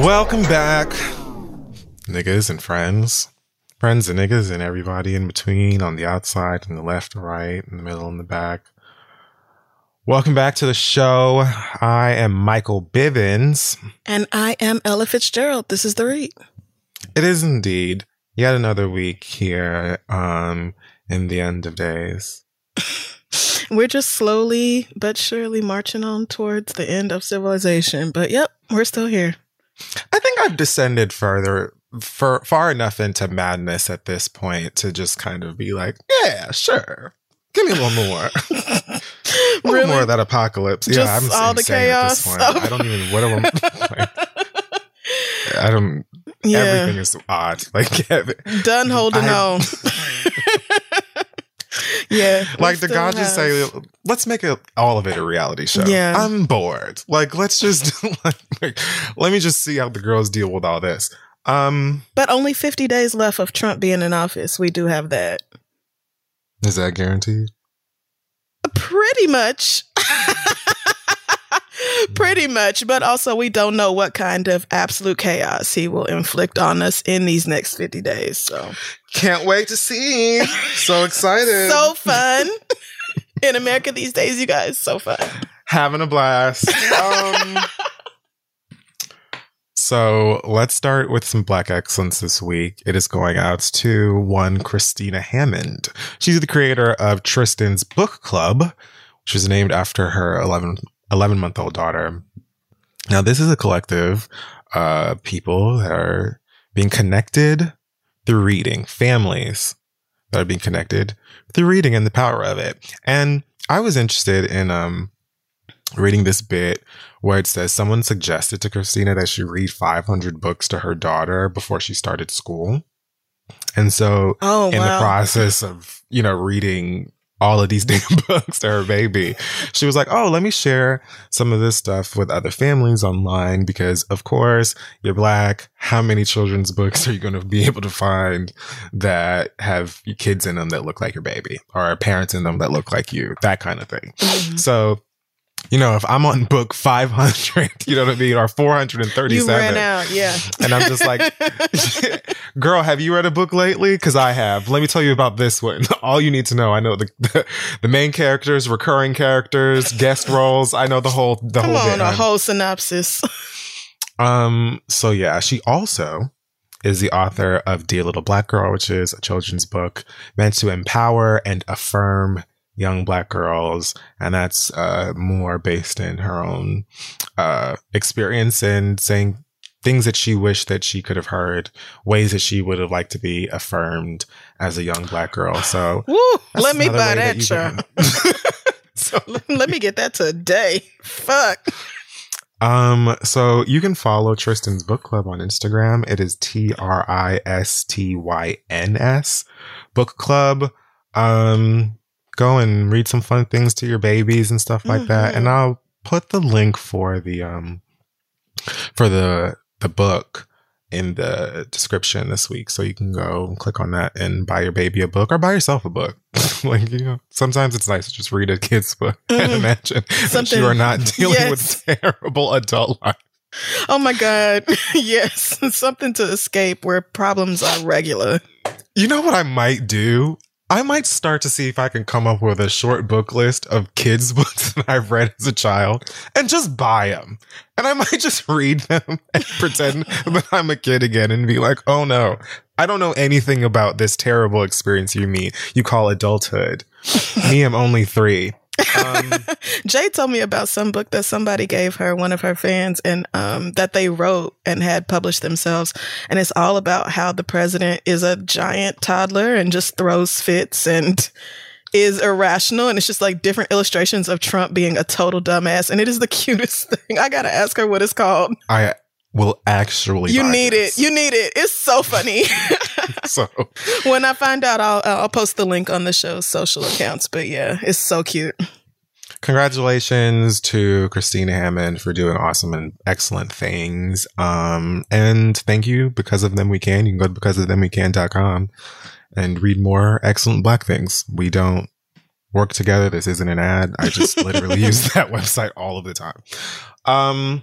Welcome back, niggas and friends, friends and niggas and everybody in between, on the outside, and the left and right, in the middle and the back. Welcome back to the show. I am Michael Bivens. And I am Ella Fitzgerald. This is the read. It is indeed yet another week here um, in the end of days. We're just slowly but surely marching on towards the end of civilization. But yep, we're still here. I think I've descended further for far enough into madness at this point to just kind of be like, yeah, sure. Give me one more. one Really? more of that apocalypse. Just yeah, I'm all the insane at this chaos point. I don't even what am like, I don't Yeah. everything is odd. Like Done holding I- on. yeah. like the god just say let's make it all of it a reality show Yeah. i'm bored like let's just like, let me just see how the girls deal with all this um But only 50 days left of Trump being in office. We do have that. is that guaranteed Pretty much. Pretty much. But also, we don't know what kind of absolute chaos he will inflict on us in these next 50 days. So, can't wait to see so excited so fun. in America these days, you guys. So fun. having a blast um so let's start with some black excellence this week it is going out to one christina hammond she's the creator of tristyn's book club which is named after her 11 11 month old daughter now this is a collective uh people that are being connected through reading families that are being connected through reading and the power of it and i was interested in um reading this bit where it says someone suggested to Christina that she read 500 books to her daughter before she started school. And so Oh, in wow. the process of, you know, reading all of these damn books to her baby, she was like, Oh, let me share some of this stuff with other families online because of course you're black. How many children's books are you going to be able to find that have kids in them that look like your baby or parents in them that look like you? That kind of thing. Mm-hmm. So, you know, if I'm on book 500, you know what I mean, or 437, You ran out. Yeah. and I'm just like, girl, have you read a book lately? Because I have. Let me tell you about this one. All you need to know, I know the the, the main characters, recurring characters, guest roles. I know the whole the Come whole on, bit. a whole synopsis. um. So yeah, she also is the author of Dear Little Black Girl, which is a children's book meant to empower and affirm young black girls, and that's uh, more based in her own uh, experience and saying things that she wished that she could have heard, ways that she would have liked to be affirmed as a young black girl. So Woo, let me buy way that, you so let me get that today. Fuck. Um, so you can follow Tristyn's book club on Instagram. It is T R I S T Y N S book club. Um, go and read some fun things to your babies and stuff like that. And I'll put the link for the, um, for the, the book in the description this week. So you can go and click on that and buy your baby a book or buy yourself a book. like, you know, sometimes it's nice to just read a kid's book mm-hmm. and imagine that you are not dealing yes. with terrible adult life. Oh my God. yes. Something to escape where problems are regular. You know what I might do? I might start to see if I can come up with a short book list of kids' books that I've read as a child and just buy them. And I might just read them and pretend that I'm a kid again and be like, oh no, I don't know anything about this terrible experience you mean you call adulthood. Me, I'm only three. Um, Jay told me about some book that somebody gave her, one of her fans, and um, that they wrote and had published themselves. And it's all about how the president is a giant toddler and just throws fits and is irrational. And it's just like different illustrations of Trump being a total dumbass. And it is the cutest thing. I got to ask her what it's called. I will actually. You need this. it. You need it. It's so funny. so when I find out, I'll I'll post the link on the show's social accounts. But yeah, it's so cute. Congratulations to Christina Hammond for doing awesome and excellent things. Um, and thank you. Because of them, we can. You can go to because of them we can.com and read more excellent black things. We don't work together. This isn't an ad. I just literally use that website all of the time. Um,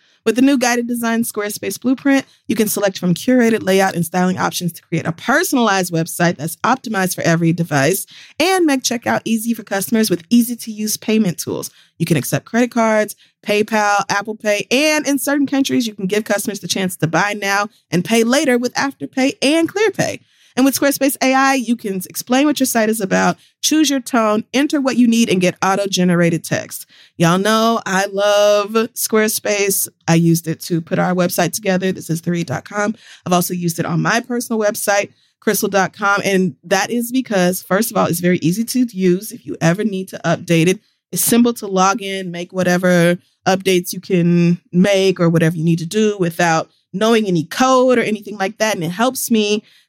With the new guided design Squarespace blueprint, you can select from curated layout and styling options to create a personalized website that's optimized for every device and make checkout easy for customers with easy to use payment tools. You can accept credit cards, PayPal, Apple Pay, and in certain countries, you can give customers the chance to buy now and pay later with Afterpay and ClearPay. And with Squarespace AI, you can explain what your site is about, choose your tone, enter what you need, and get auto generated text. Y'all know I love Squarespace. I used it to put our website together. This is 3.com. I've also used it on my personal website, crissle.com. And that is because, first of all, it's very easy to use if you ever need to update it. It's simple to log in, make whatever updates you can make or whatever you need to do without knowing any code or anything like that. And it helps me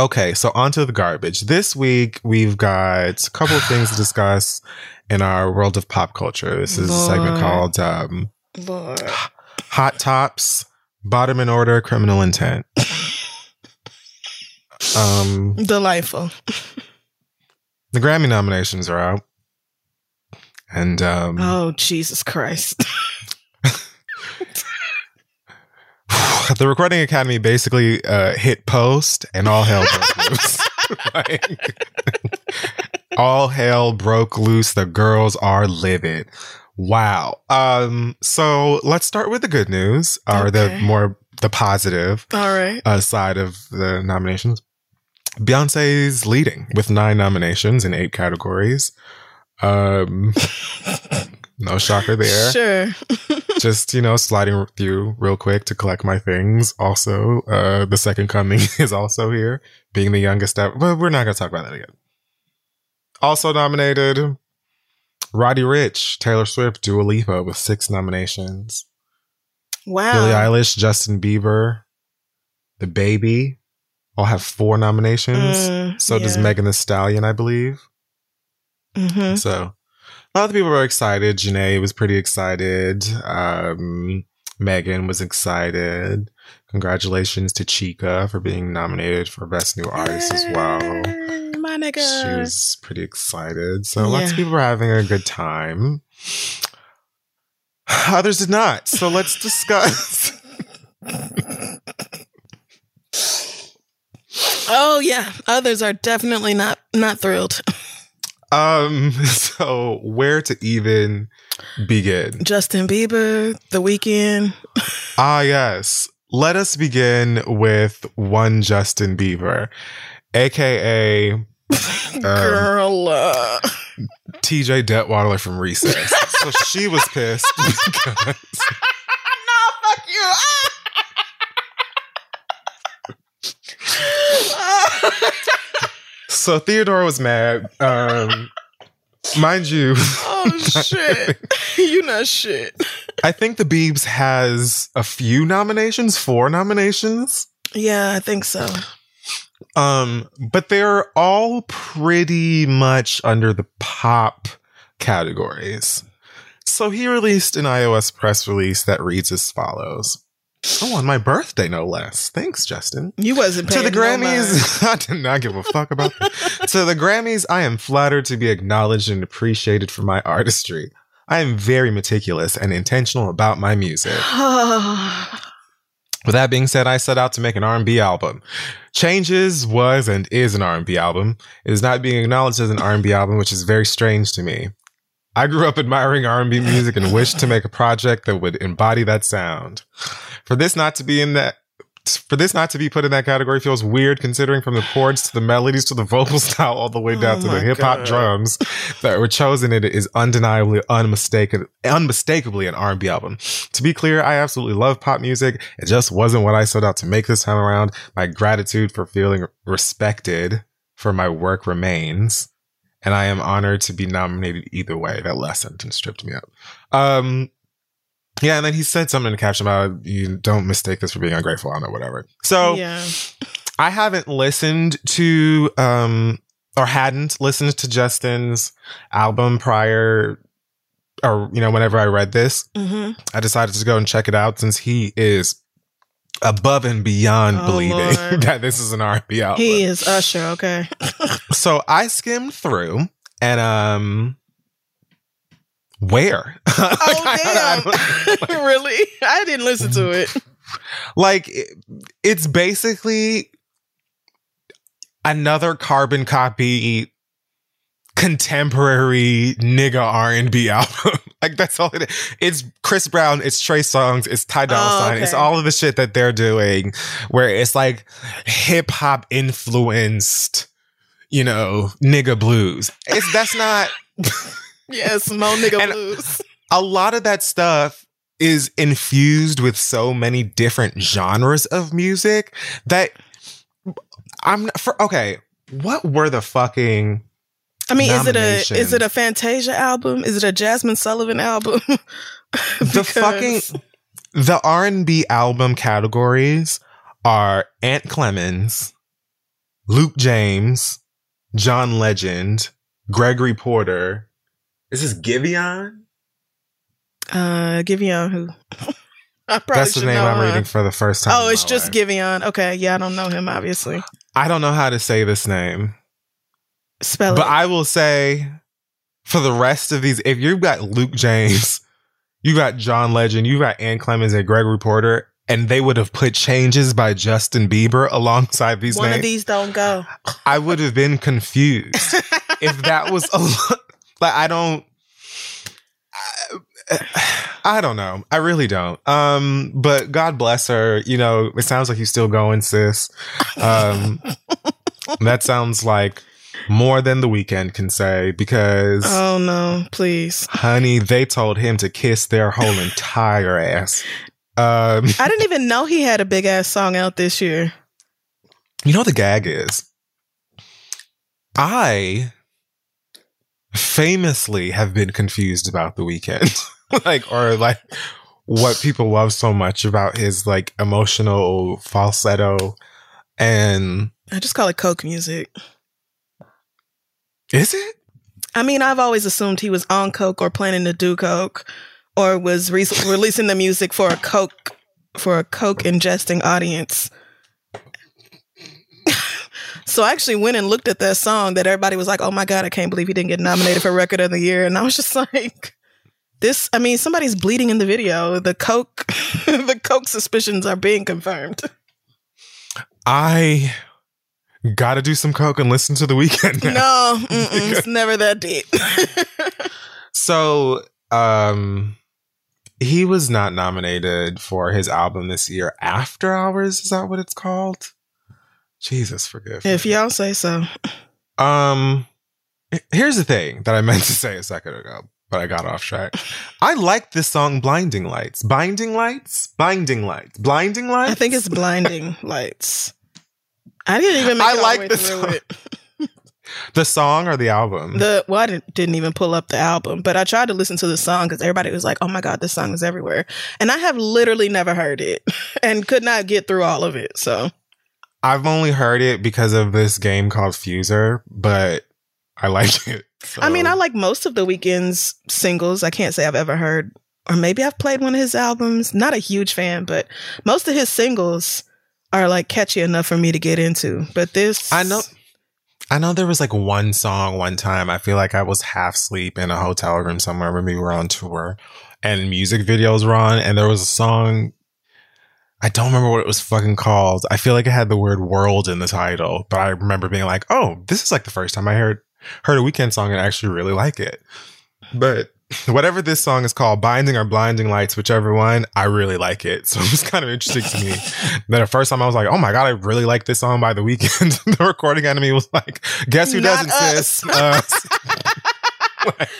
Okay, so onto the garbage. This week we've got a couple of things to discuss in our world of pop culture. This is Lord. a segment called um, Hot Tops, Bottom in Order, Criminal Intent. um, Delightful. The Grammy nominations are out. And um, oh Jesus Christ. the Recording Academy basically uh, hit post and all hell broke loose. like, all hell broke loose. The girls are livid. Wow. Um, so let's start with the good news or okay. the more the positive all right. uh, side of the nominations. Beyonce's leading with nine nominations in eight categories. Um, no shocker there. Sure. just you know sliding through real quick to collect my things. Also, uh, the second coming is also here, being the youngest ever. But we're not gonna talk about that again. Also nominated, Roddy Ricch, Taylor Swift, Dua Lipa with six nominations. Wow. Billie Eilish, Justin Bieber, DaBaby all have four nominations. Mm, so does. Megan Thee Stallion, I believe. hmm So a lot of people were excited. Jhené was pretty excited. Um, Megan was excited. Congratulations to Chika for being nominated for Best New Artist as well. My She was pretty excited. So lots of people were having a good time. Others did not. So let's discuss. Oh yeah. Others are definitely not not thrilled. um, so where to even begin? Justin Bieber, The Weeknd. Ah, yes. Let us begin with one Justin Bieber, aka um, Girl. Uh, TJ Detweiler from Recess. so she was pissed because no, fuck you. So Theodore was mad. Um, mind you, oh shit. you not shit. I think the Biebs has a few nominations, four nominations. Yeah, I think so. Um, but they're all pretty much under the pop categories. So he released an iOS press release that reads as follows. Oh, on my birthday, no less. Thanks, Justin. You wasn't to the no. Grammys, I did not give a fuck about that. to the Grammys, I am flattered to be acknowledged and appreciated for my artistry. I am very meticulous and intentional about my music. With that being said, I set out to make an R&B album. Changes was and is an R&B album. It is not being acknowledged as an R&B album, which is very strange to me. I grew up admiring R&B music and wished to make a project that would embody that sound. For this not to be in that for this not to be put in that category feels weird considering from the chords to the melodies to the vocal style all the way oh down Oh to the hip hop drums that were chosen it is undeniably unmistakable unmistakably an R&B album. To be clear, I absolutely love pop music. It just wasn't what I set out to make this time around. My gratitude for feeling respected for my work remains. And I am honored to be nominated either way. That last sentence tripped me up. Um, yeah, and then he said something in the caption about you don't mistake this for being ungrateful. I don't know, whatever. So yeah. I haven't listened to um or hadn't listened to Justin's album prior or you know whenever I read this. hmm I decided to go and check it out since he is above and beyond Oh, believing that this is an R&B album. He is Usher, okay. So I skimmed through and um where? Like, Oh I don't- damn! really? I didn't listen to it. like it- it's basically another carbon copy contemporary nigga R&B album. like that's all it is. It's Chris Brown, it's Trey Songz, it's Ty Dolla Oh, Sign, it's all of the shit that they're doing where it's like hip hop influenced, you know, nigga blues. It's that's not Yes, Mo nigga And- blues. a lot of that stuff is infused with so many different genres of music that I'm not- for okay. What were the fucking I mean, is it a is it a Fantasia album? Is it a Jazmine Sullivan album? the fucking the R and B album categories are Ant Clemons, Luke James, John Legend, Gregory Porter. Is this Giveon? uh Giveon who I probably That's the name know, I'm huh? reading for the first time. Oh, it's just life. Giveon. Okay, yeah, I don't know him obviously. I don't know how to say this name. Spell But it. I will say for the rest of these, if you've got Luke James, you got John Legend, you got Ant Clemons and Gregory Porter, and they would have put changes by Justin Bieber alongside these One names, of these don't go. I would have been confused if that was a like I don't. I, I don't know. I really don't. Um, but God bless her. You know, it sounds like you're still going, sis. Um, that sounds like more than the Weeknd can say because Oh no, please. honey, they told him to kiss their whole entire ass. Um, I didn't even know he had a big ass song out this year. you know what the gag is? I famously have been confused about the Weeknd. like or like what people love so much about his like emotional falsetto and I just call it Coke music. Is it? I mean, I've always assumed he was on Coke or planning to do Coke or was re- releasing the music for a Coke for a Coke ingesting audience. so I actually went and looked at that song that everybody was like, "Oh my god, I can't believe he didn't get nominated for record of the year." And I was just like, this I mean, somebody's bleeding in the video. The Coke the Coke suspicions are being confirmed. I gotta do some coke and listen to the Weeknd. now. No, it's never that deep. So, um, he was not nominated for his album this year. After Hours is that what it's called? Jesus, forgive. me. if y'all say so. Um, here's the thing that I meant to say a second ago, but I got off track. I like this song, "Blinding Lights." Binding lights, binding lights, blinding lights. I think it's blinding lights. I didn't even make I it all like the way through song. it. the song or the album. The well, I didn't, didn't even pull up the album, but I tried to listen to the song because everybody was like, "Oh my god, this song is everywhere," and I have literally never heard it and could not get through all of it. So I've only heard it because of this game called Fuser, but I like it. I mean, I like most of the Weeknd's singles. I can't say I've ever heard, or maybe I've played one of his albums. Not a huge fan, but most of his singles are like catchy enough for me to get into. But this, I know. I know there was like one song one time. I feel like I was half asleep in a hotel room somewhere when we were on tour and music videos were on. And there was a song. I don't remember what it was fucking called. I feel like it had the word world in the title, but I remember being like, oh, this is like the first time I heard, heard a Weeknd song and I actually really like it. But whatever this song is called, Binding or Blinding Lights, whichever one, I really like it. So it was kind of interesting to me that the first time I was like, oh my God, I really like this song by the Weeknd. the recording enemy was like, guess who Not doesn't, us. sis? Us.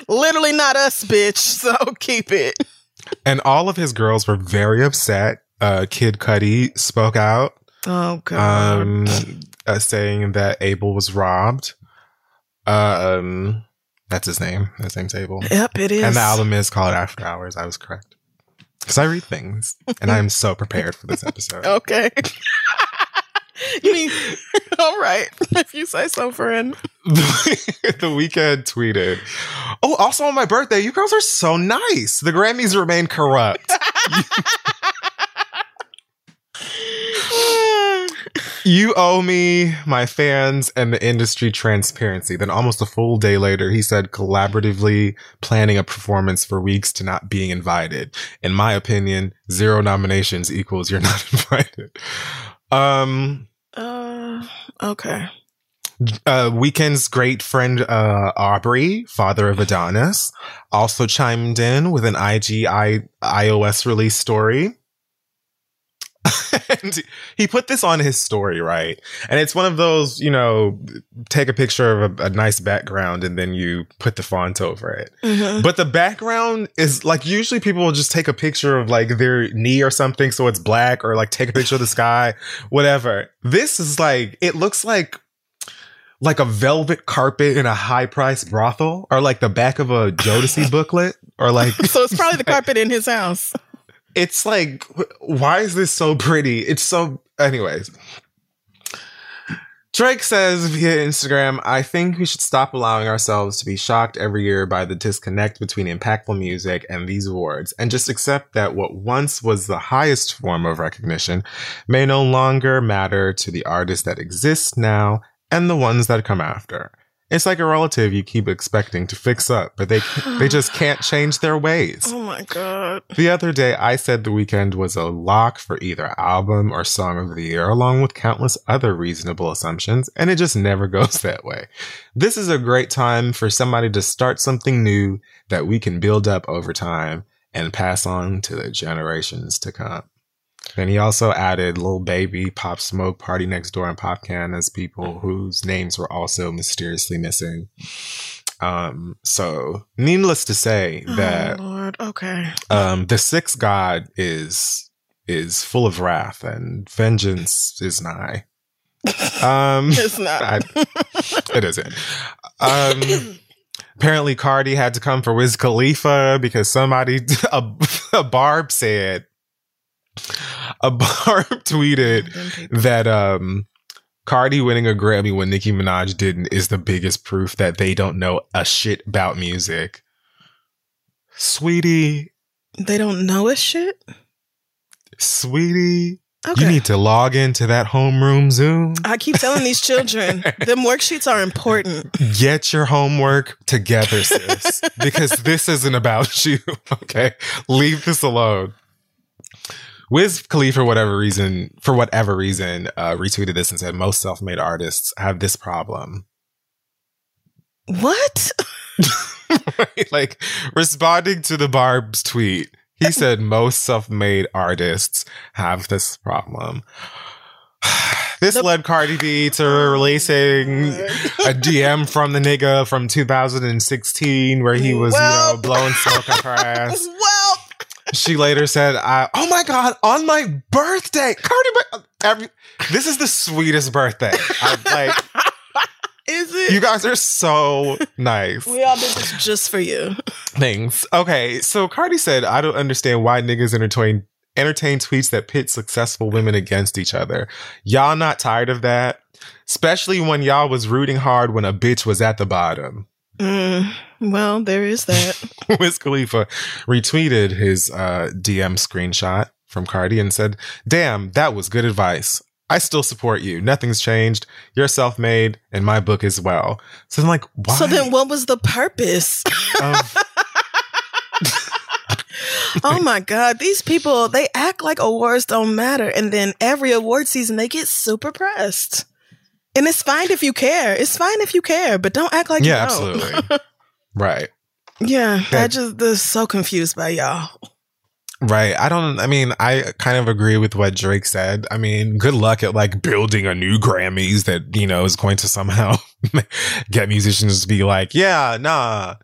literally not us, bitch. So keep it. and all of his girls were very upset. Uh, Kid Cudi spoke out, Oh god. um, uh, saying that Abel was robbed. Um, that's his name. His name's Abel. yep, it is. And the album is called After Hours. I was correct. Because I read things and I'm so prepared for this episode. Okay. you mean all right? If you say so, friend. the Weeknd tweeted, Oh, also on my birthday, you girls are so nice. The Grammys remain corrupt. You owe me, my fans, and the industry transparency. Then, almost a full day later, he said, collaboratively planning a performance for weeks to not being invited. In my opinion, zero nominations equals you're not invited. Um, uh, okay. uh, Weeknd's great friend uh, Aubrey, father of Adonis, also chimed in with an IG I- iOS release story. And he put this on his story, right? And it's one of those, you know, take a picture of a, a nice background and then you put the font over it. Mhm. But the background is like usually people will just take a picture of like their knee or something so it's black or like take a picture of the sky, whatever. This is like it looks like like a velvet carpet in a high priced brothel or like the back of a Jodeci booklet or like So it's probably the carpet in his house. It's like why is this so pretty? It's so anyways. Drake says via instagram i think we should stop allowing ourselves to be shocked every year by the disconnect between impactful music and these awards and just accept that what once was the highest form of recognition may no longer matter to the artists that exist now and the ones that come after it's like a relative you keep expecting to fix up but they they just can't change their ways Oh my god. the other day, I said the Weeknd was a lock for either album or song of the year, along with countless other reasonable assumptions, and it just never goes that way. This is a great time for somebody to start something new that we can build up over time and pass on to the generations to come. And he also added Lil Baby, Pop Smoke, PartyNextDoor, and Popcaan as people whose names were also mysteriously missing. Um, so needless to say that oh, Lord, okay. um, the sixth god is is full of wrath and vengeance is nigh. Um, It's not. I, it isn't. Um, apparently, Cardi had to come for Wiz Khalifa because somebody, a, a Barb said, a Barb tweeted that um, Cardi winning a Grammy when Nicki Minaj didn't is the biggest proof that they don't know a shit about music. Sweetie, They don't know a shit. sweetie, Okay. you need to log into that homeroom Zoom. I keep telling these children, them worksheets are important. Get your homework together, sis, because this isn't about you. Okay, leave this alone. Wiz Khalifa, for whatever reason, for whatever reason, uh, retweeted this and said most self-made artists have this problem. What? like responding to the Barb's tweet, he said most self-made artists have this problem. This The- led Cardi B to releasing a DM from the nigga from 2016 where he was, Well- you know, blowing smoke her ass. Well, She later said, I, "Oh my god, on my birthday, Cardi B, every, this is the sweetest birthday. I, like, is it? you guys are so nice. we all did this just for you. Thanks. Okay, so Cardi said, I don't understand why niggas entertain entertain tweets that pit successful women against each other. Y'all not tired of that? Especially when y'all was rooting hard when a bitch was at the bottom. Mm, well, there is that. Wiz Khalifa retweeted his uh, DM screenshot from Cardi and said, Damn, that was good advice. I still support you. Nothing's changed. You're self made, and my book as well. So I'm like, why? So then, what was the purpose? of- oh my god, these people they act like awards don't matter, and then every award season they get super pressed. And it's fine if you care. It's fine if you care, but don't act like yeah, you don't. absolutely. Right. Yeah, I That- just was so confused by y'all. Right. I don't, I mean, I kind of agree with what Drake said. I mean, good luck at like building a new Grammys that, you know, is going to somehow get musicians to be like, yeah, nah,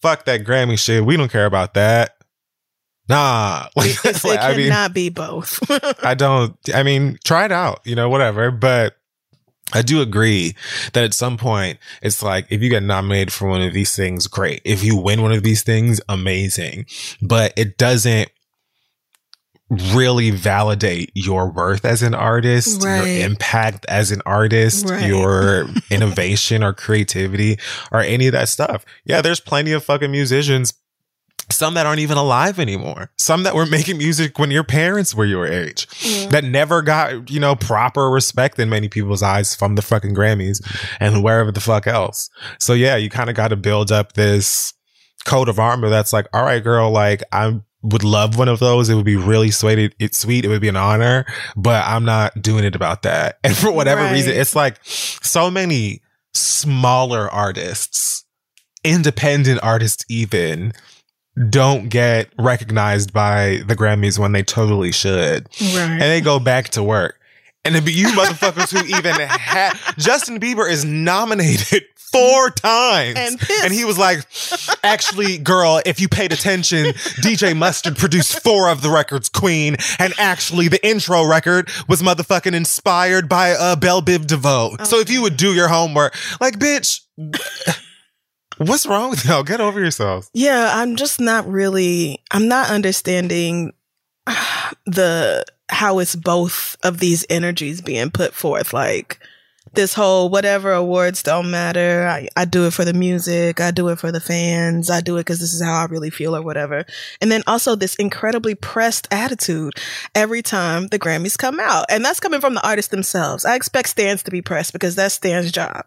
fuck that Grammy shit. We don't care about that. Nah. Like, it like, I cannot mean, be both. I don't, I mean, try it out, you know, whatever. But I do agree that at some point it's like if you get nominated for one of these things, great. If you win one of these things, amazing. But it doesn't really validate your worth as an artist, Right. your impact as an artist, Right. your innovation or creativity or any of that stuff. Yeah, there's plenty of fucking musicians some that aren't even alive anymore. Some that were making music when your parents were your age that never got, you know, proper respect in many people's eyes from the fucking Grammys and wherever the fuck else. So yeah, you kind of got to build up this coat of armor that's like, all right, girl, like I would love one of those. It would be really sweet. It's sweet. It would be an honor, but I'm not doing it about that. And for whatever Right. reason, it's like so many smaller artists, independent artists, even don't get recognized by the Grammys when they totally should and they go back to work. And it be you motherfuckers who even had Justin Bieber is nominated four times. And. And he was like, actually, girl, if you paid attention, DJ Mustard produced four of the records, Queen. And actually, the intro record was motherfucking inspired by uh, Bell Biv DeVoe. So if you would do your homework, like, bitch, what's wrong with y'all? Get over yourselves. Yeah, I'm just not really I'm not understanding the how it's both of these energies being put forth like this whole whatever awards don't matter. I, I do it for the music. I do it for the fans. I do it because this is how I really feel or whatever. And then also this incredibly pressed attitude every time the Grammys come out. And that's coming from the artists themselves. I expect stands to be pressed because that's Stan's job.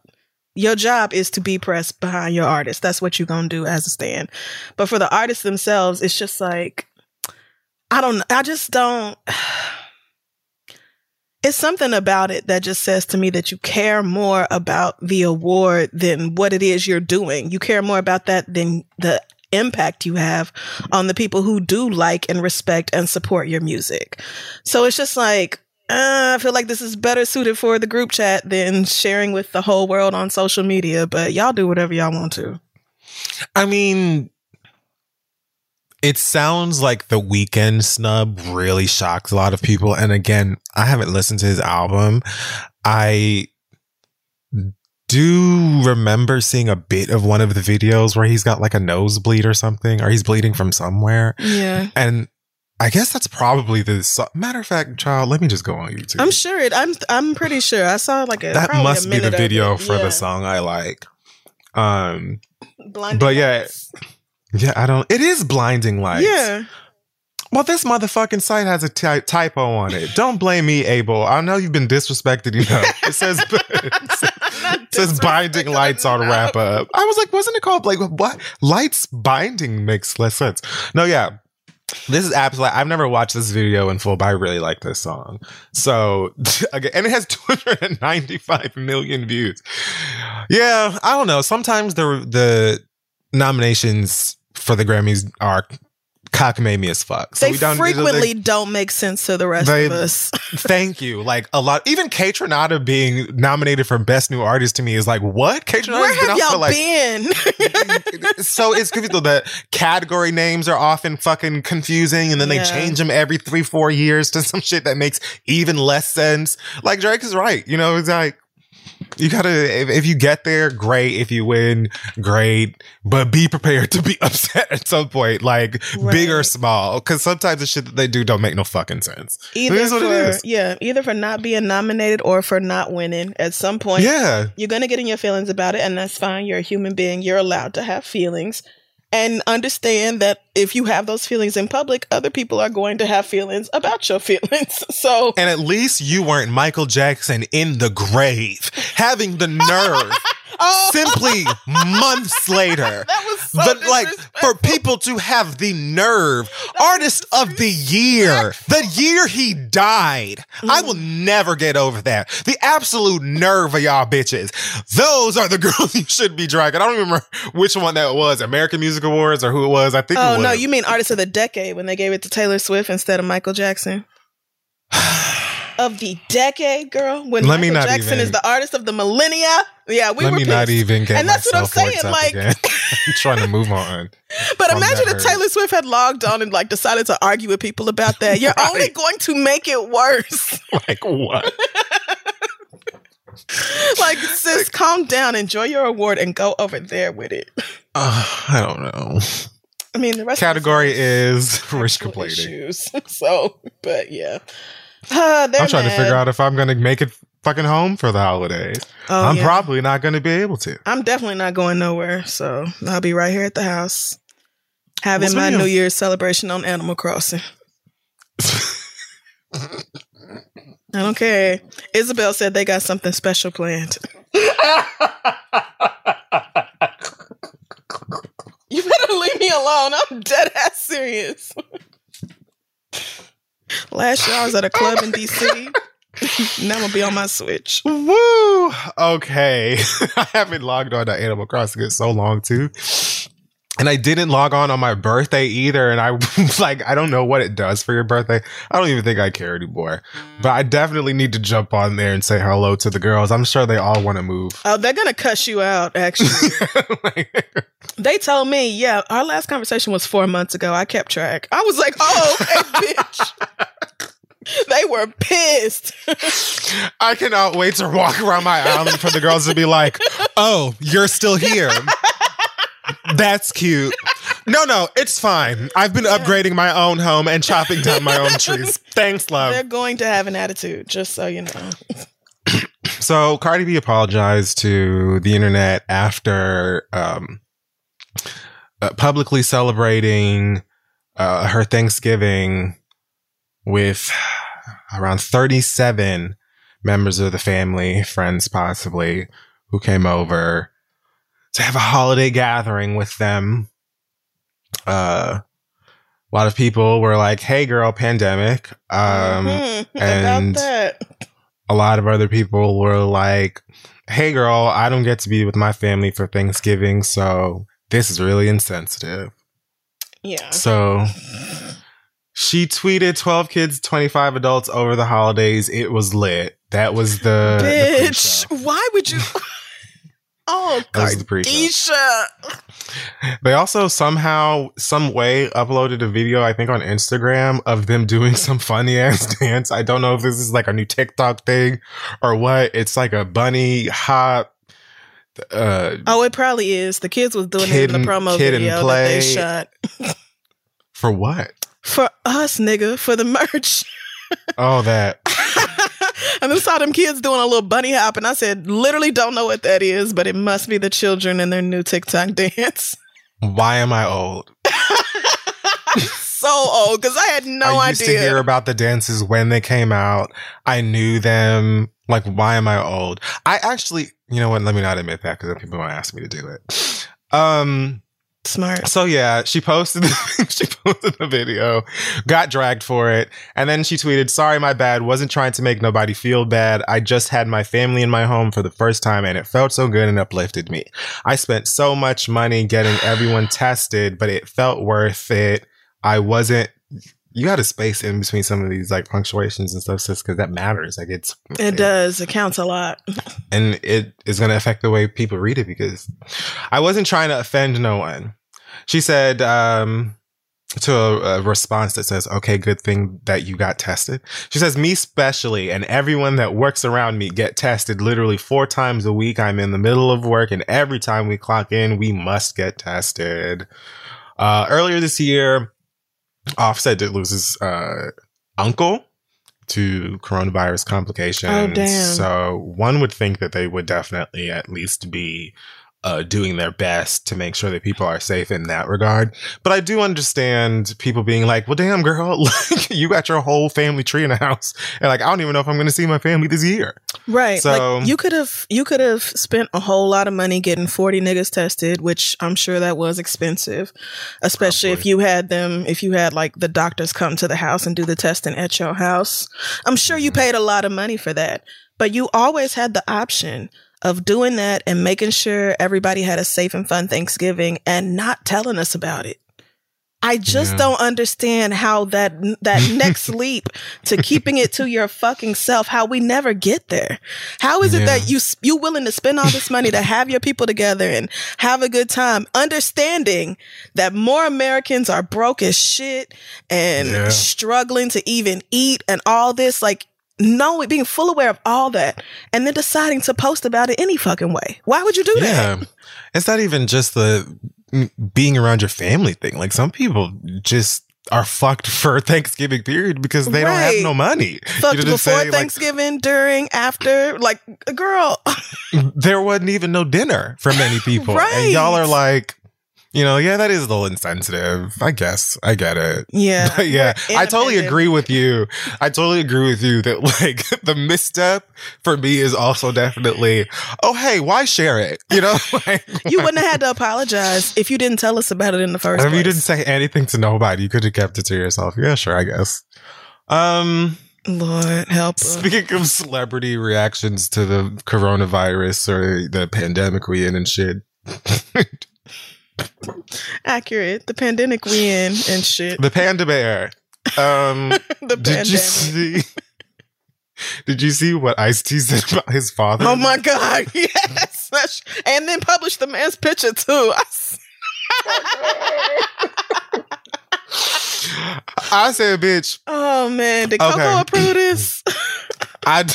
Your job is to be pressed behind your artist. That's what you're to do as a stand. But for the artists themselves, it's just like, I don't, I just don't. It's something about it that just says to me that you care more about the award than what it is you're doing. You care more about that than the impact you have on the people who do like and respect and support your music. So it's just like, uh, I feel like this is better suited for the group chat than sharing with the whole world on social media, but y'all do whatever y'all want to. I mean, it sounds like the Weeknd snub really shocked a lot of people. And again, I haven't listened to his album. I do remember seeing a bit of one of the videos where he's got like a nosebleed or something, or he's bleeding from somewhere. Yeah. And I guess that's probably the matter of fact, child. Let me just go on YouTube. I'm sure it. I'm. I'm pretty sure. I saw like a. that probably a must be the video for Yeah. the song I like. Um, Blinding But yeah, Lights. yeah, I don't. It is blinding lights. Yeah. Well, this motherfucking site has a ty- typo on it. Don't blame me, Abel. I know you've been disrespected enough. It says it says binding lights on wrap up. I was like, wasn't it called like what? Lights binding makes less sense. No, yeah. This is absolutely. I've never watched this video in full, but I really like this song. So again, and it has 295 million views. Yeah, I don't know. Sometimes the the nominations for the Grammys are cockamamie as fuck. So They we don't frequently don't make sense to the rest They- of us. Thank you. Like a lot, even Kaytranada being nominated for Best New Artist to me is like, what? K Where Tronada's been have y'all like been? so it's confusing. The category names are often fucking confusing, and then they change them every three, four years to some shit that makes even less sense. Like Drake is right. You know, it's like you gotta if, if you get there, great. If you win, great. But be prepared to be upset at some point, like big or small, because sometimes the shit that they do don't make no fucking sense. either it is what for it is. yeah, either for not being nominated or for not winning. At some point, Yeah. you're gonna get in your feelings about it, and that's fine. You're a human being. You're allowed to have feelings. And understand that if you have those feelings in public, other people are going to have feelings about your feelings. So And at least you weren't Michael Jackson in the grave, having the nerve Oh. simply months later. That was so but like for people to have the nerve, artist of the year, the year he died. I will mm. never get over that. The absolute nerve of y'all bitches. Those are the girls you should be dragging. I don't remember which one that was, American Music Awards or who it was. I think it Oh no, you mean artist of the decade when they gave it to Taylor Swift instead of Michael Jackson? of the decade, girl. When Let me Michael not Jackson even- is the artist of the millennia. Yeah, we Let were me pissed. not even get And that's what I'm saying, like- I'm trying to move on. But from imagine if. Taylor Swift had logged on and like decided to argue with people about that. You're only going to make it worse. Like what? like, sis, calm down, enjoy your award, and go over there with it. Uh, I don't know. I mean, the rest Category of is rich complaining. issues. So, but yeah, uh, I'm trying to figure out if I'm going to make it fucking home for the holidays. Oh, I'm yeah. probably not going to be able to. I'm definitely not going nowhere, so I'll be right here at the house having Well, my speaking New of- Year's celebration on Animal Crossing. I don't care. Isabelle said they got something special planned. you better leave me alone. I'm dead ass serious. Last year I was at a club in DC. now I'm gonna be on my Switch. Woo! Okay. I haven't logged on to Animal Crossing in so long, too. And I didn't log on on my birthday either. And I like, I don't know what it does for your birthday. I don't even think I care anymore. But I definitely need to jump on there and say hello to the girls. I'm sure they all want to move. Oh, they're gonna cuss you out, actually. Like- They told me, yeah, our last conversation was four months ago. I kept track. I was like, oh, okay, bitch. they were pissed. I cannot wait to walk around my island for the girls to be like, "Oh, you're still here. That's cute." No, no, it's fine. I've been upgrading my own home and chopping down my own trees. Thanks, love. They're going to have an attitude, just so you know. So Cardi B apologized to the internet after um, uh, publicly celebrating uh, her Thanksgiving with around 37 members of the family, friends possibly, who came over to have a holiday gathering with them. Uh, a lot of people were like, "Hey, girl, pandemic." Um, Mhm, and- a lot of other people were like, "Hey, girl, I don't get to be with my family for Thanksgiving, so this is really insensitive." Yeah. So she tweeted 12 kids, 25 adults over the holidays. It was lit. That was the, the Bitch, pre-show. why would you? Oh, was the They also somehow, some way uploaded a video, I think on Instagram, of them doing some funny ass dance. I don't know if this is like a new TikTok thing or what. It's like a bunny hop. Uh, Oh, it probably is. The kids was doing Kid it in the promo kid and video that they shot for what? For us, nigga, for the merch. Oh, that. and then saw them kids doing a little bunny hop, and I said, literally don't know what that is, but it must be the children and their new TikTok dance. Why am I old? so old because I had no idea. I used idea. to hear about the dances when they came out. I knew them. Like, why am I old? I actually, you know what? Let me not admit that because people want to ask me to do it. Um. Smart. So yeah, she posted she posted the video, got dragged for it, and then she tweeted, "Sorry, my bad. Wasn't trying to make nobody feel bad. I just had my family in my home for the first time, and it felt so good and uplifted me. I spent so much money getting everyone tested, but it felt worth it. I wasn't." You got a space in between some of these like punctuations and stuff, sis, because that matters. Like it's It does. It counts a lot. and it is going to affect the way people read it because I wasn't trying to offend no one. She said um, to a, a response that says, "Okay, good thing that you got tested." She says, "Me specially, and everyone that works around me get tested literally four times a week. I'm in the middle of work, and every time we clock in, we must get tested." Uh, earlier this year, Offset did lose his uh, uncle to coronavirus complications. Oh, damn. So one would think that they would definitely at least be uh, doing their best to make sure that people are safe in that regard. But I do understand people being like, well, damn, girl, like you got your whole family tree in the house. And like, I don't even know if I'm going to see my family this year. Right. So- like you could have you could have spent a whole lot of money getting 40 niggas tested, which I'm sure that was expensive. Especially if you had them if you had like the doctors come to the house and do the testing at your house. I'm sure you Mm-hmm. paid a lot of money for that. But you always had the option of doing that and making sure everybody had a safe and fun Thanksgiving and not telling us about it. I just Yeah. don't understand how that that next leap to keeping it to your fucking self, how we never get there. How is it Yeah. that you you willing to spend all this money to have your people together and have a good time, understanding that more Americans are broke as shit and Yeah. struggling to even eat and all this like knowing being full aware of all that and then deciding to post about it any fucking way. Why would you do Yeah. that? It's not even just the mm, being around your family thing. Like some people just are fucked for Thanksgiving period because they don't have no money. Fucked You know what I'm before? Like, Thanksgiving, during, after, like a girl. there wasn't even no dinner for many people. Right. And y'all are like, you know, yeah, that is a little insensitive. I guess. I get it. Yeah. But yeah, I totally agree with you. I totally agree with you that like the misstep for me is also definitely, oh hey, why share it? You know, like, You wouldn't have had to apologize if you didn't tell us about it in the first if place. you didn't say anything to nobody, you could have kept it to yourself. Yeah, sure, I guess. Um, Lord help us. speaking of celebrity reactions to the coronavirus or the pandemic we in and shit. Accurate. The pandemic we in and shit. the panda bear. Um, The did you see? Did you see what Ice T said about his father? Oh my god! Yes, and then published the man's picture too. I said, bitch. Oh man, did Coco Okay. approve this? I. d-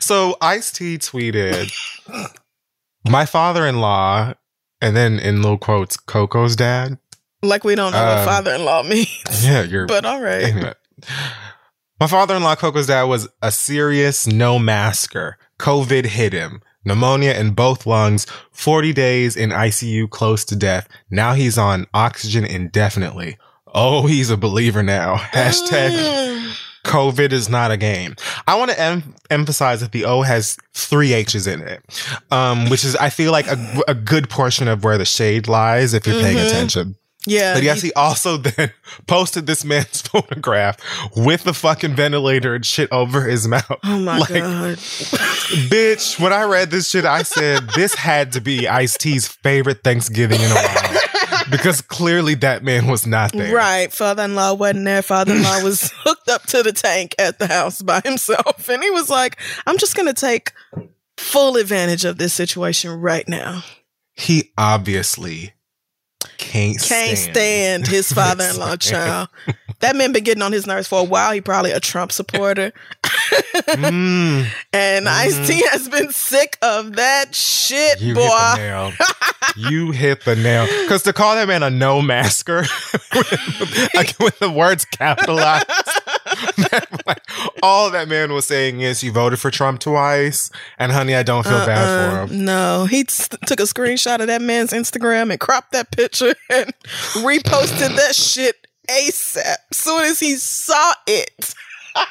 so Ice T tweeted, "My father-in-law," and then in little quotes, Coco's dad. like we don't know what Um, father-in-law means, Yeah, you're. but all right. Anyway. My father-in-law, Coco's dad, was a serious no masker. COVID hit him. Pneumonia in both lungs, 40 days in ICU close to death. Now he's on oxygen indefinitely. Oh, he's a believer now. Hashtag. COVID is not a game. I want to em- emphasize that the O has three H's in it, um, which is, I feel like, a, a good portion of where the shade lies if you're paying Mhm. attention. Yeah. But yes, he also then posted this man's photograph with the fucking ventilator and shit over his mouth. Oh my Like, god. Bitch, when I read this shit, I said this had to be Ice T's favorite Thanksgiving in a while. Because clearly that man was not there. Right. Father in law wasn't there. Father in law was hooked up to the tank at the house by himself. And he was like, I'm just going to take full advantage of this situation right now. He obviously can't Can't stand, stand his father in law, child. That man been getting on his nerves for a while. He probably a Trump supporter. Mm, And Ice T has been sick of that shit, you boy. hit the nail. you hit the nail. Because to call that man a no masker with, with the words capitalized, like, all that man was saying is you voted for Trump twice, and honey, I don't feel bad for Uh-uh. him. No, he t- took a screenshot of that man's Instagram and cropped that picture and reposted that shit ASAP. Soon as he saw it.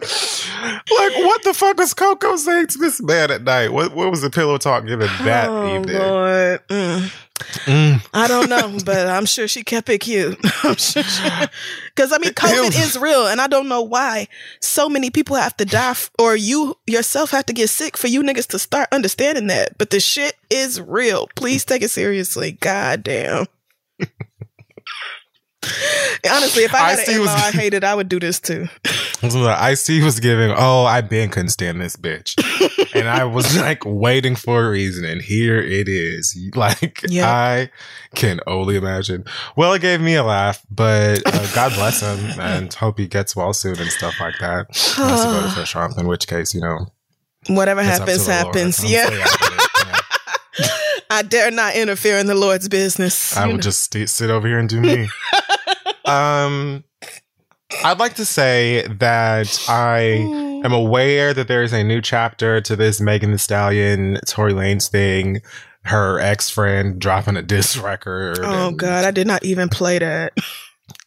Like, what the fuck was Coco saying to this man at night? What what was the pillow talk given that oh, evening? Mm. Mm. I don't know, but I'm sure she kept it cute. I'm sure because I mean, COVID is real, and I don't know why so many people have to die, f- or you yourself have to get sick for you niggas to start understanding that. But the shit is real. Please take it seriously. God damn. Honestly, if I had an was- I hated, I would do this too. I see was giving, oh, I been couldn't stand this bitch. And I was like waiting for a reason, and here it is. Like. I can only imagine. Well, it gave me a laugh, but uh, God bless him and hope he gets well soon and stuff like that. Unless he voted for Trump, in which case, you know, Whatever to happens, Lord. happens. Yeah. so happy that, you know, I dare not interfere in the Lord's business. I know. just st- sit over here and do me. um, I'd like to say that I am aware that there is a new chapter to this Megan Thee Stallion, Tory Lanez thing. Her ex friend dropping a diss record. Oh God, I did not even play that.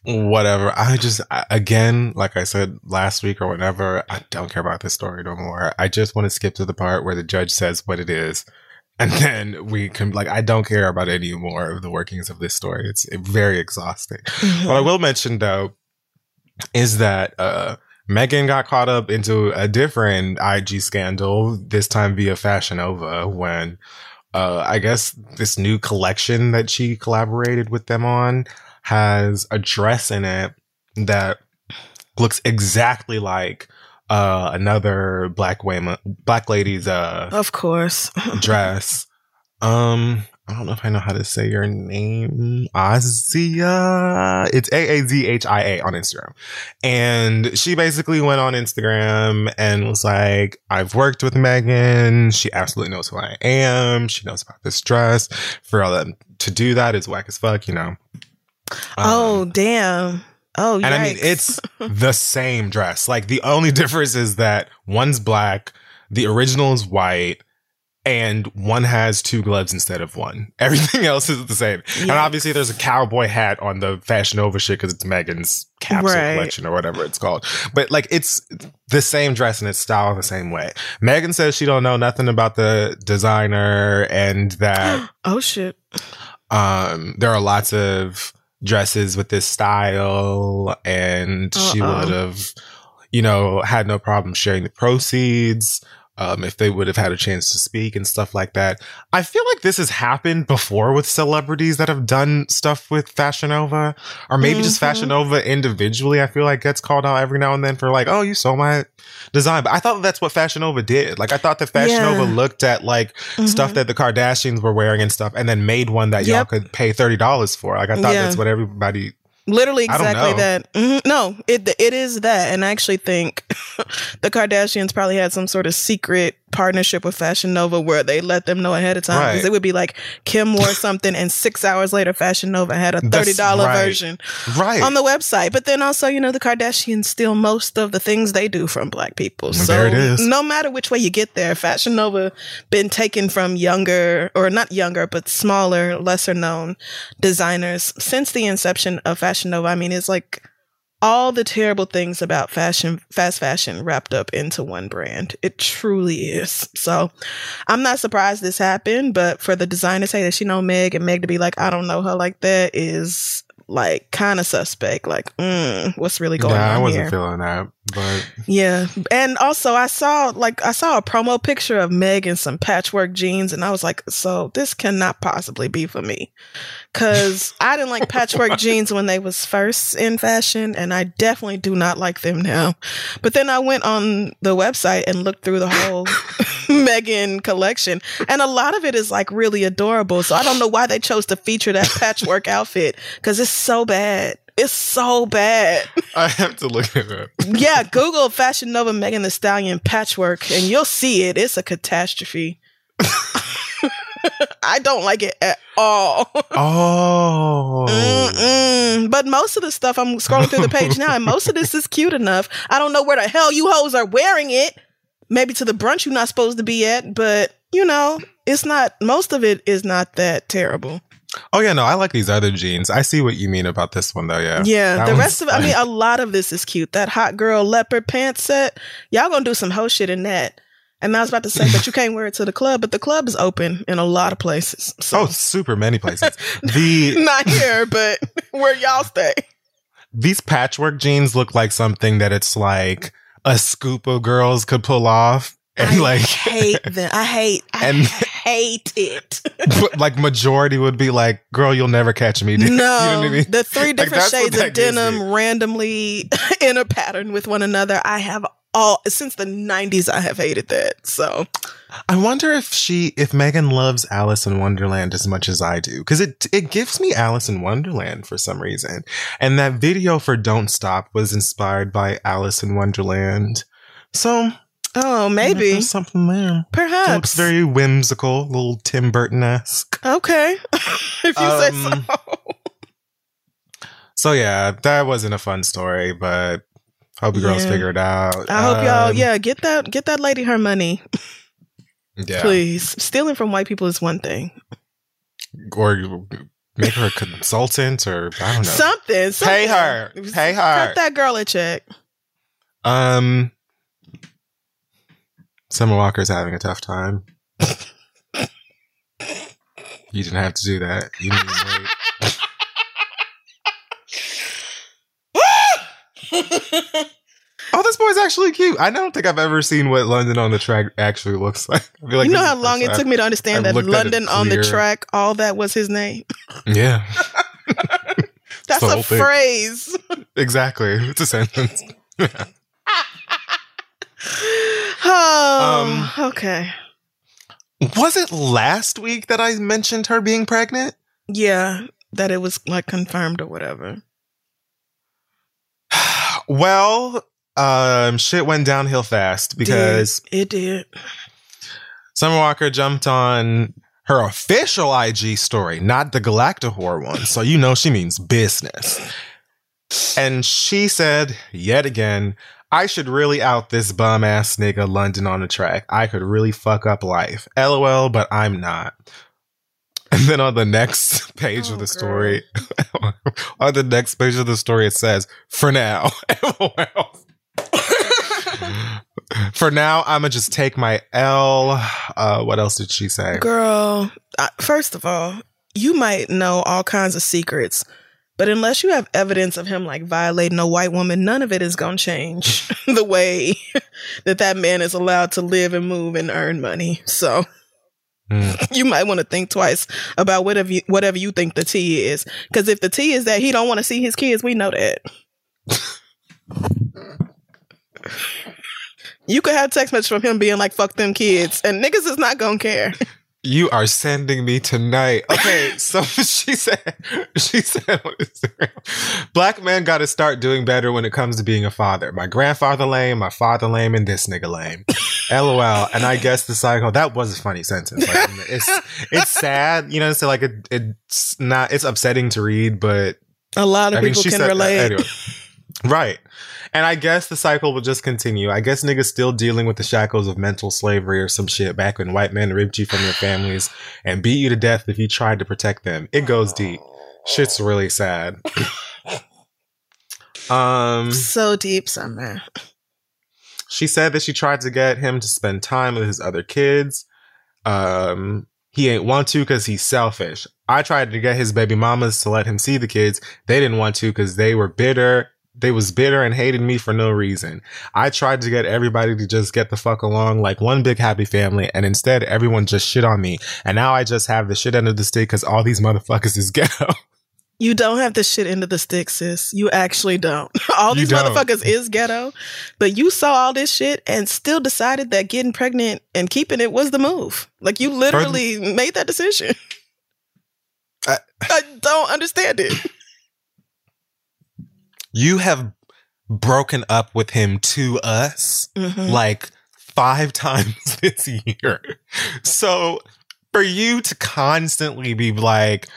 Whatever. I just, I- again, like I said last week or whatever, I don't care about this story no more. I just want to skip to the part where the judge says what it is. And then we can, like, I don't care about any more of the workings of this story. It's very exhausting. What I will mention though is that uh Megan got caught up into a different IG scandal, this time via Fashion Nova, when uh I guess this new collection that she collaborated with them on has a dress in it that looks exactly like uh another black woman black lady's uh Of course. dress. Um, I don't know if I know how to say your name. Azia. It's A A Z H I A on Instagram. And she basically went on Instagram and was like, I've worked with Megan. She absolutely knows who I am. She knows about this dress. For all them to do that is whack as fuck, you know. oh Um, damn. Oh, and I mean, it's the same dress. Like the only difference is that one's black, the original is white, and one has two gloves instead of one. Everything else is the same. And obviously, there's a cowboy hat on the Fashion Nova shit because it's Megan's capsule Right. collection or whatever it's called. But like, it's the same dress and it's styled the same way. Megan says she don't know nothing about the designer and that oh shit. um, there are lots of dresses with this style, and she Uh-uh. would have, you know, had no problem sharing the proceeds. Um, if they would have had a chance to speak and stuff like that. I feel like this has happened before with celebrities that have done stuff with Fashion Nova, or maybe just Mhm. Fashion Nova individually. I feel like gets called out every now and then for like, oh, you saw my design. But I thought that's what Fashion Nova did. Like, I thought that Fashion Yeah. Nova looked at like stuff Mhm. that the Kardashians were wearing and stuff, and then made one that y'all could pay thirty dollars for. Like I thought Yeah. that's what everybody. Literally exactly that. Mhm. No, it it is that, and I actually think the Kardashians probably had some sort of secret partnership with Fashion Nova where they let them know ahead of time because Right. it would be like Kim wore something, and six hours later, Fashion Nova had a thirty dollar right. version Right. on the website. But then also, you know, the Kardashians steal most of the things they do from Black people. So There it is. no matter which way you get there, Fashion Nova been taken from younger or not younger, but smaller, lesser known designers since the inception of Fashion Nova. I mean, it's like all the terrible things about fashion, fast fashion wrapped up into one brand. It truly is. So I'm not surprised this happened, but for the designer to say that she know Meg and Meg to be like, I don't know her like that is like kind of suspect. Like, mm, what's really going yeah, on I wasn't here? feeling that, but Yeah, and also I saw like I saw a promo picture of Meg in some patchwork jeans, and I was like, so this cannot possibly be for me, because I didn't like patchwork jeans when they was first in fashion, and I definitely do not like them now. But then I went on the website and looked through the whole Megan collection, and a lot of it is like really adorable. So I don't know why they chose to feature that patchwork outfit because it's so bad. It's so bad. I have to look at it. Yeah, Google Fashion Nova Megan Thee Stallion patchwork and you'll see it. It's a catastrophe. I don't like it at all. Oh, Mm-mm. But most of the stuff I'm scrolling through the page now, and most of this is cute enough. I don't know where the hell you hoes are wearing it. Maybe to the brunch you're not supposed to be at, but you know, it's not. Most of it is not that terrible. Oh yeah, no, I like these other jeans. I see what you mean about this one though. Yeah, Yeah, That the rest of it, I mean, a lot of this is cute. That hot girl leopard pants set, y'all gonna do some hoe shit in that. And I was about to say, but you can't wear it to the club, but the club is open in a lot of places. So oh, super many places. the not here, but where y'all stay. these patchwork jeans look like something that it's like a scoop of girls could pull off, and I like hate them. I hate. I And- hate it. but, like majority would be like, "Girl, you'll never catch me." No, you know I mean? the three different what shades of denim randomly in a pattern with one another. I have all since the '90s. I have hated that. So I wonder if she, if Megan loves Alice in Wonderland as much as I do, because it it gives me Alice in Wonderland for some reason. And that video for "Don't Stop" was inspired by Alice in Wonderland. So Oh, maybe. there's something there. It Perhaps. looks very whimsical, a little Tim Burton esque. okay. if you say Um, so. So yeah, that wasn't a fun story, but hope you girls Yeah. figure it out. I hope y'all, Um, yeah, get that, get that lady her money, yeah, please. Stealing from white people is one thing. or make her a consultant, or I don't know. Something, something. Pay her, pay her. Cut that girl a check. Um, Summer Walker's having a tough time. you didn't have to do that. You didn't even wait. Oh, this boy's actually cute. I don't think I've ever seen what London On Da Track actually looks like. I feel like you know how long it took me to understand I've that looked at it London On Da Track, all that was his name. Yeah, That's a thing. phrase. exactly. It's a sentence. Oh, Um, okay. Was it last week that I mentioned her being pregnant? Yeah, that it was like confirmed or whatever. Well, um, shit went downhill fast because it did. Summer Walker jumped on her official IG story, not the Galactahor one. So you know she means business. And she said, yet again, I should really out this bum ass nigga London On Da Track. I could really fuck up life. LOL, but I'm not. And then on the next page Oh, of the story, on the next page of the story, it says, for now, LOL. For now, I'm gonna just take my L. Uh, what else did she say? Girl, I, first of all, you might know all kinds of secrets, but unless you have evidence of him like violating a white woman, none of it is going to change the way that that man is allowed to live and move and earn money. So Mm. you might want to think twice about whatever you, whatever you think the T is. Because if the T is that he don't want to see his kids, we know that. You could have text message from him being like, fuck them kids, and niggas is not gonna care. You are sending me tonight. Okay, so she said, she said on Instagram, black men got to start doing better when it comes to being a father. My grandfather lame, my father lame, and this nigga lame. LOL. And I guess the cycle, that was a funny sentence. Like, it's, it's sad, you know, so like it, it's not, it's upsetting to read, but A lot of I mean, people she can said- relate. anyway. Right. And I guess the cycle will just continue. I guess niggas still dealing with the shackles of mental slavery or some shit back when white men ripped you from your families and beat you to death if you tried to protect them. It goes deep. Shit's really sad. um So deep, Summer. she said that she tried to get him to spend time with his other kids. Um he ain't want to because he's selfish. I tried to get his baby mamas to let him see the kids. They didn't want to because they were bitter. They was bitter and hated me for no reason. I tried to get everybody to just get the fuck along like one big happy family, and instead everyone just shit on me. And now I just have the shit end of the stick because all these motherfuckers is ghetto. You don't have the shit into the stick, sis. You actually don't. all these don't. motherfuckers is ghetto, but you saw all this shit and still decided that getting pregnant and keeping it was the move. Like you literally made that decision. I- I don't understand it. You have broken up with him to us Mhm. like five times this year. So for you to constantly be like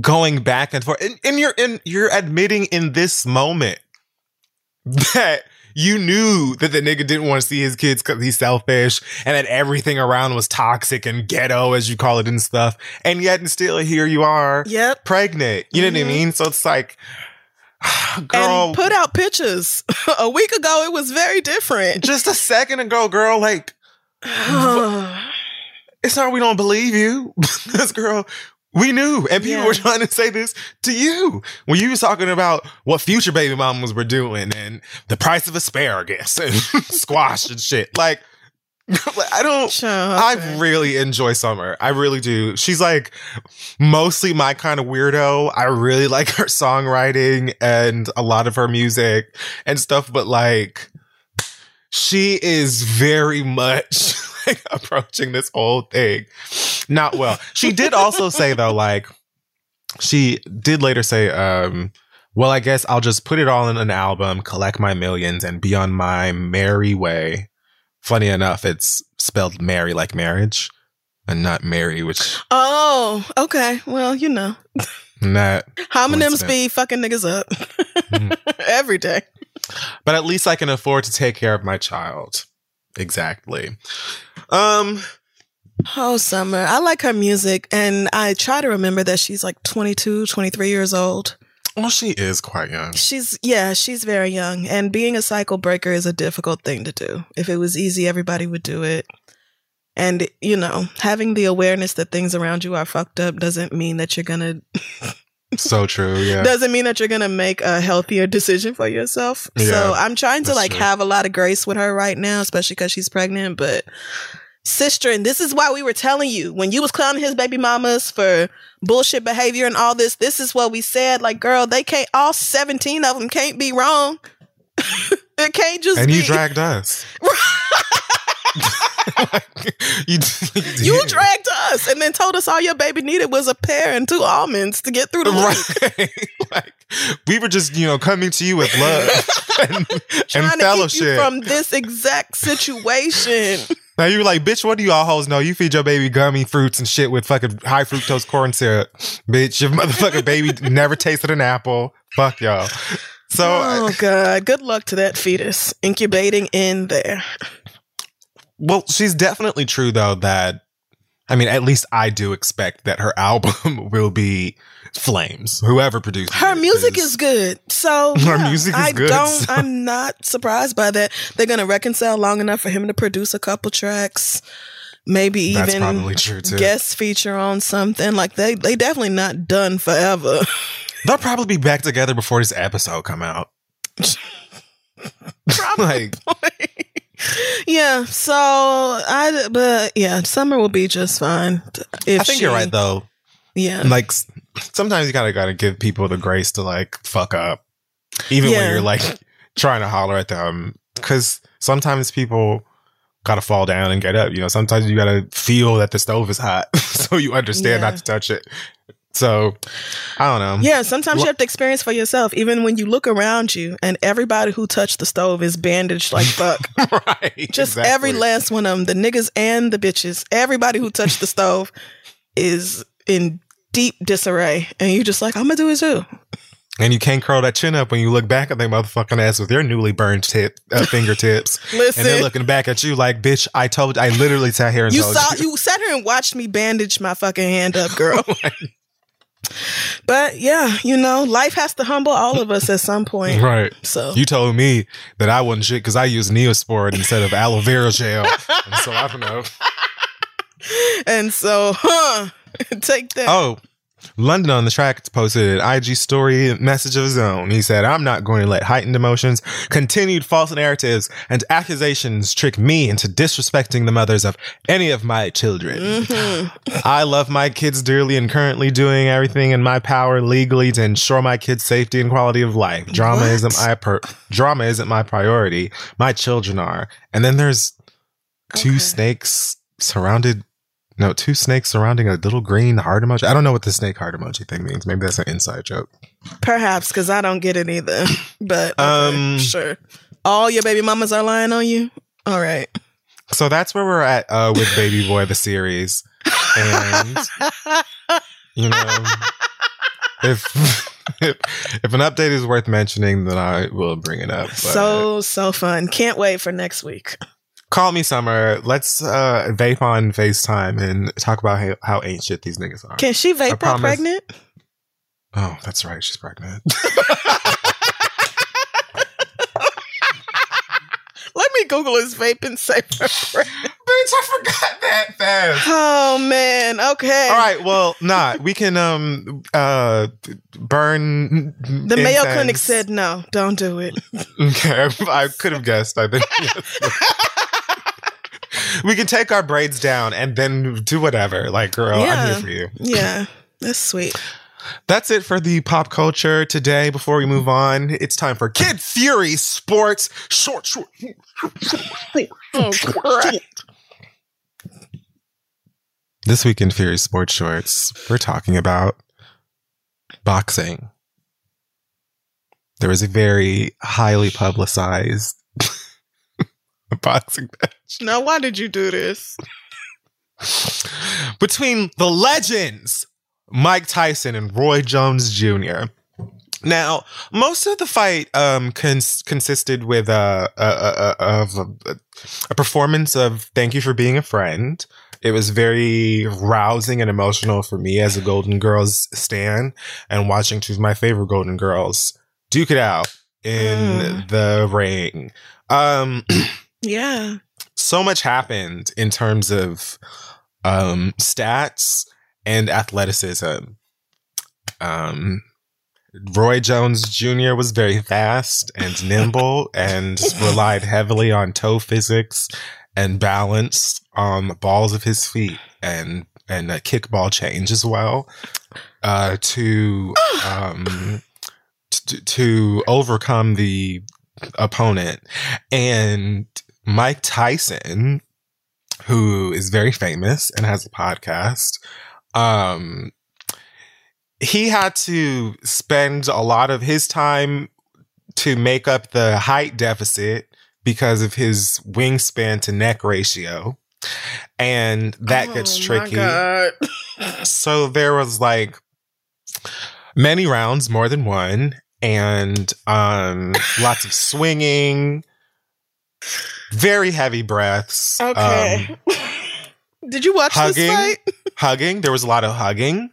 going back and forth, and, and you're in, you're admitting in this moment that you knew that the nigga didn't want to see his kids because he's selfish and that everything around was toxic and ghetto, as you call it, and stuff. And yet, and still, here you are, Yep. pregnant. You know what Mhm. I mean? So it's like, girl, and put out pictures. a week ago, it was very different. just a second ago, girl, like, it's not we don't believe you. Because girl, we knew. And people Yeah. were trying to say this to you. When you was talking about what future baby mamas were doing and the price of asparagus and squash and shit. Like, I don't Child, I really enjoy Summer. I really do. She's like mostly my kind of weirdo. I really like her songwriting and a lot of her music and stuff, but like she is very much like approaching this whole thing not well. She did also say though, like she did later say, um, well, I guess I'll just put it all in an album, collect my millions, and be on my merry way. Funny enough, it's spelled Mary like marriage and not Mary, which Oh, okay. Well, you know, not. homonyms be fucking niggas up Mhm. every day. But at least I can afford to take care of my child. Exactly. Um, Oh, Summer. I like her music, and I try to remember that she's like 22, 23 years old. Well, she is quite young. She's, yeah, she's very young, and being a cycle breaker is a difficult thing to do. If it was easy, everybody would do it. And, you know, having the awareness that things around you are fucked up doesn't mean that you're going to So true. Yeah. doesn't mean that you're gonna make a healthier decision for yourself. Yeah, so I'm trying to like true. have a lot of grace with her right now, especially because she's pregnant. But sister, and this is why we were telling you when you was clowning his baby mamas for bullshit behavior and all this. This is what we said. Like, girl, they can't. All 17 of them can't be wrong. it can't just and be. you dragged us. you, You did. dragged us and then told us all your baby needed was a pear and two almonds to get through the right. like we were just, you know, coming to you with love and, and Trying to keep fellowship. you from this exact situation. Now you were like, bitch, what do you all hoes know? You feed your baby gummy fruits and shit with fucking high fructose corn syrup. Bitch, your motherfucking baby never tasted an apple. Fuck y'all. So oh god, good luck to that fetus incubating in there. well, she's definitely true though that I mean, at least I do expect that her album will be flames. Whoever produced Her music is good. So Her yeah, music is I good, don't so- I'm not surprised by that. They're gonna reconcile long enough for him to produce a couple tracks. Maybe even probably guest feature on something. Like they they definitely not done forever. They'll probably be back together before this episode come out. like yeah, so I but yeah, summer will be just fine. If I think she- you're right though. Yeah. Like sometimes you gotta gotta give people the grace to like fuck up, even when you're like trying to holler at them. Because sometimes people gotta fall down and get up. You know, sometimes you gotta feel that the stove is hot, so you understand Yeah. not to touch it. So I don't know. Yeah, sometimes you have to experience for yourself. Even when you look around you and everybody who touched the stove is bandaged like fuck. right. Just exactly. every last one of them, the niggas and the bitches, everybody who touched the stove is in deep disarray. And you're just like, I'm gonna do it too. And you can't curl that chin up when you look back at their motherfucking ass with your newly burned tip uh, fingertips. Listen. And they're looking back at you like, bitch, I told I literally sat here and You told saw you. you sat here and watched me bandage my fucking hand up, girl. But yeah, you know, life has to humble all of us at some point. Right. So You told me that I wasn't shit because I used Neosporin instead of aloe vera gel. And so I don't know. and so, huh, take that. Oh, London On Da Track posted an IG story message of his own. He said, I'm not going to let heightened emotions, continued false narratives, and accusations trick me into disrespecting the mothers of any of my children. Mm-hmm. I love my kids dearly and currently doing everything in my power legally to ensure my kids' safety and quality of life. Drama what? isn't my per- drama isn't my priority. My children are. And then there's two okay. snakes surrounded no, two snakes surrounding a little green heart emoji. I don't know what the snake heart emoji thing means. Maybe that's an inside joke. Perhaps because I don't get it either. But okay, um, sure. All your baby mamas are lying on you. All right. So that's where we're at uh, with Baby Boy the series, and you know, if, if if an update is worth mentioning, then I will bring it up. But. So so fun! Can't wait for next week. Call me Summer. Let's uh, vape on FaceTime and talk about how, how ancient these niggas are. Can she vape while pregnant? Oh, that's right. She's pregnant. Let me Google his vape and say Bitch, I forgot that fast. Oh man. Okay. All right. Well, not. Nah, we can um uh burn. The incense. Mayo Clinic said no. Don't do it. Okay. I could have guessed. I think. We can take our braids down and then do whatever. Like, girl, yeah. I'm here for you. Yeah, that's sweet. That's it for the pop culture today. Before we move on, it's time for Kid Fury Sports Short, short. oh. This week in Fury Sports Shorts, we're talking about boxing. There was a very highly publicized boxing match. Now, why did you do this? Between the legends, Mike Tyson and Roy Jones Jr. Now, most of the fight um, cons- consisted with uh, uh of a, a performance of "Thank You for Being a Friend." It was very rousing and emotional for me as a Golden Girls stan, and watching two of my favorite Golden Girls duke it out in mm. the ring. Um, Yeah. So much happened in terms of um, stats and athleticism. Um, Roy Jones Jr. was very fast and nimble and relied heavily on toe physics and balance on the balls of his feet and and a kickball change as well uh, to um, t- to overcome the opponent and Mike Tyson, who is very famous and has a podcast, um, he had to spend a lot of his time to make up the height deficit because of his wingspan to neck ratio. And that oh, gets tricky. so there was like many rounds, more than one, and um, lots of swinging very heavy breaths. Okay. Um, Did you watch hugging, this fight? hugging. There was a lot of hugging,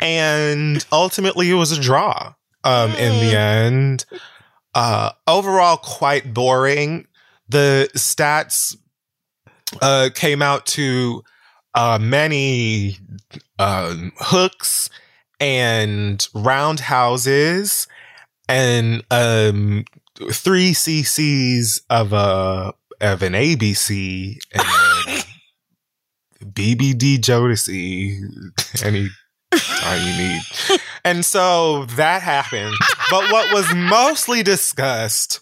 and ultimately it was a draw. Um, mm. in the hmm. end, uh, overall quite boring. The stats uh came out to uh many um hooks and roundhouses and um three cc's of a of an ABC and BBD Jodeci any you need. And so that happened. But what was mostly discussed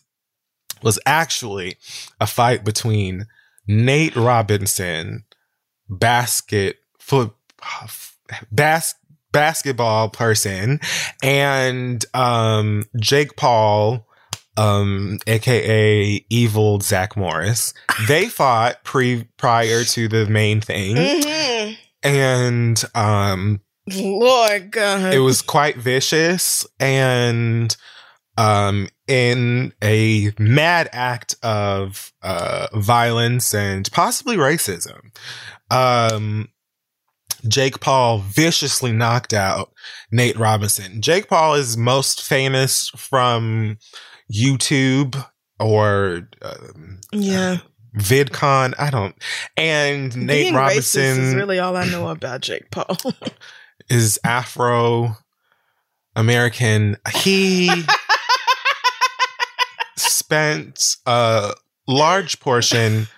was actually a fight between Nate Robinson, basket foot bas- basketball person, and um, Jake Paul um, aka evil Zach Morris. They fought pre prior to the main thing, mm-hmm. and um, Lord God, it was quite vicious and um in a mad act of uh violence and possibly racism. Um Jake Paul viciously knocked out Nate Robinson. Jake Paul is most famous from YouTube or um, yeah. VidCon. I don't. And Nate Being Robinson is really all I know about Jake Paul. is Afro American. He spent a large portion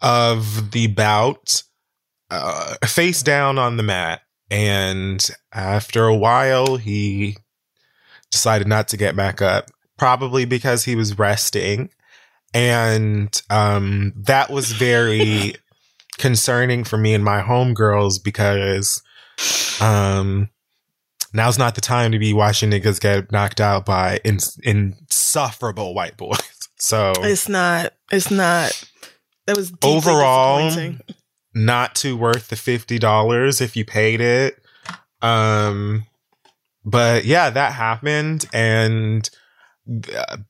of the bout uh, face down on the mat. And after a while, he decided not to get back up, probably because he was resting. And um, that was very concerning for me and my homegirls because um, now's not the time to be watching niggas get knocked out by ins- insufferable white boys. So It's not. It's not. That was Overall, not too worth the fifty dollars if you paid it. Um, but yeah, that happened, and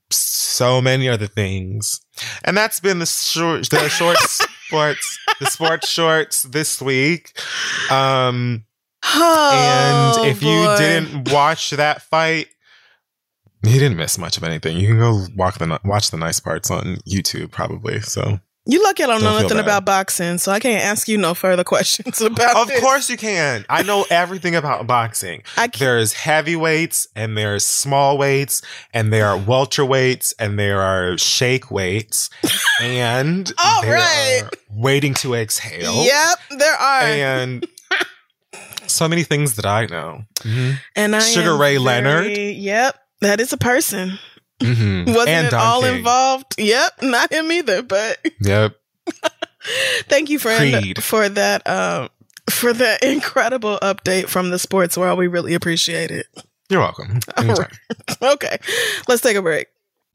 so many other things, and that's been the short, the short sports, the sports shorts this week. Um, Oh, and if you didn't watch that fight, you didn't miss much of anything. You can go walk the watch the nice parts on YouTube, probably. So you lucky I don't know Don't feel nothing about boxing, so I can't ask you no further questions about. Of this. course you can. I know everything about boxing. I. There's heavyweights and there's small weights and there are welterweights and there are shake weights and All right. waiting to exhale. Yep, there are. And so many things that I know. hmm And I Sugar Ray very- Leonard. Yep, that is a person. Hmm Wasn't and it Don all King. involved? Yep, not him either. But Yep. thank you, friend, Creed. for that. Um, for that incredible update from the sports world, we really appreciate it. You're welcome. Anytime. Okay, let's take a break.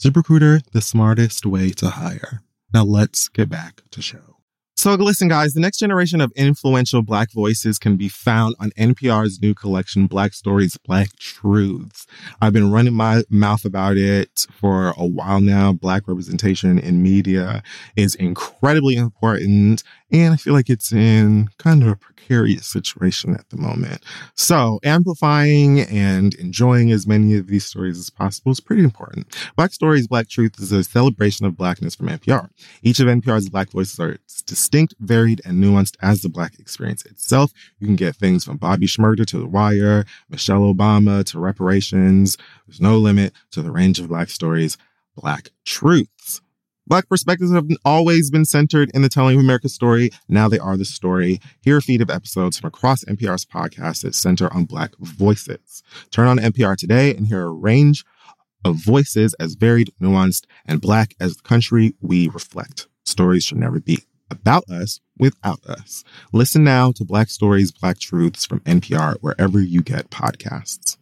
ZipRecruiter, the smartest way to hire. Now let's get back to show. So listen, guys, the next generation of influential Black voices can be found on NPR's new collection, Black Stories, Black Truths. I've been running my mouth about it for a while now. Black representation in media is incredibly important, and I feel like it's in kind of a precarious situation at the moment. So amplifying and enjoying as many of these stories as possible is pretty important. Black Stories, Black Truth is a celebration of Blackness from NPR. Each of NPR's Black voices are distinct, varied, and nuanced as the Black experience itself. You can get things from Bobby Shmurda to The Wire, Michelle Obama to reparations. There's no limit to the range of Black stories, Black truths. Black perspectives have always been centered in the telling of America's story. Now they are the story. Here are a feed of episodes from across NPR's podcasts that center on Black voices. Turn on NPR today and hear a range of voices as varied, nuanced, and Black as the country we reflect. Stories should never be about us without us. Listen now to Black Stories, Black Truths from NPR wherever you get podcasts.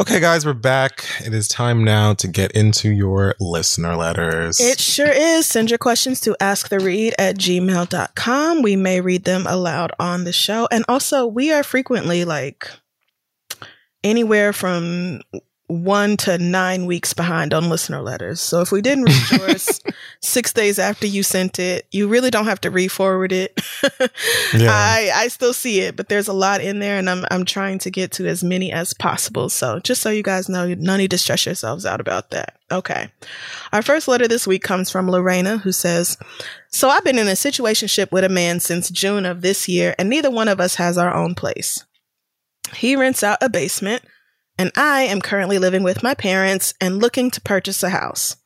Okay, guys, we're back. It is time now to get into your listener letters. It sure is. Send your questions to asktheread at gmail.com. We may read them aloud on the show. And also, we are frequently like anywhere from one to nine weeks behind on listener letters. So if we didn't read yours six days after you sent it, you really don't have to re-forward it. Yeah. I I still see it, but there's a lot in there, and I'm I'm trying to get to as many as possible. So just so you guys know, no need to stress yourselves out about that. Okay. Our first letter this week comes from Lorena, who says, "So I've been in a situationship with a man since June of this year, and neither one of us has our own place. He rents out a basement." And I am currently living with my parents and looking to purchase a house.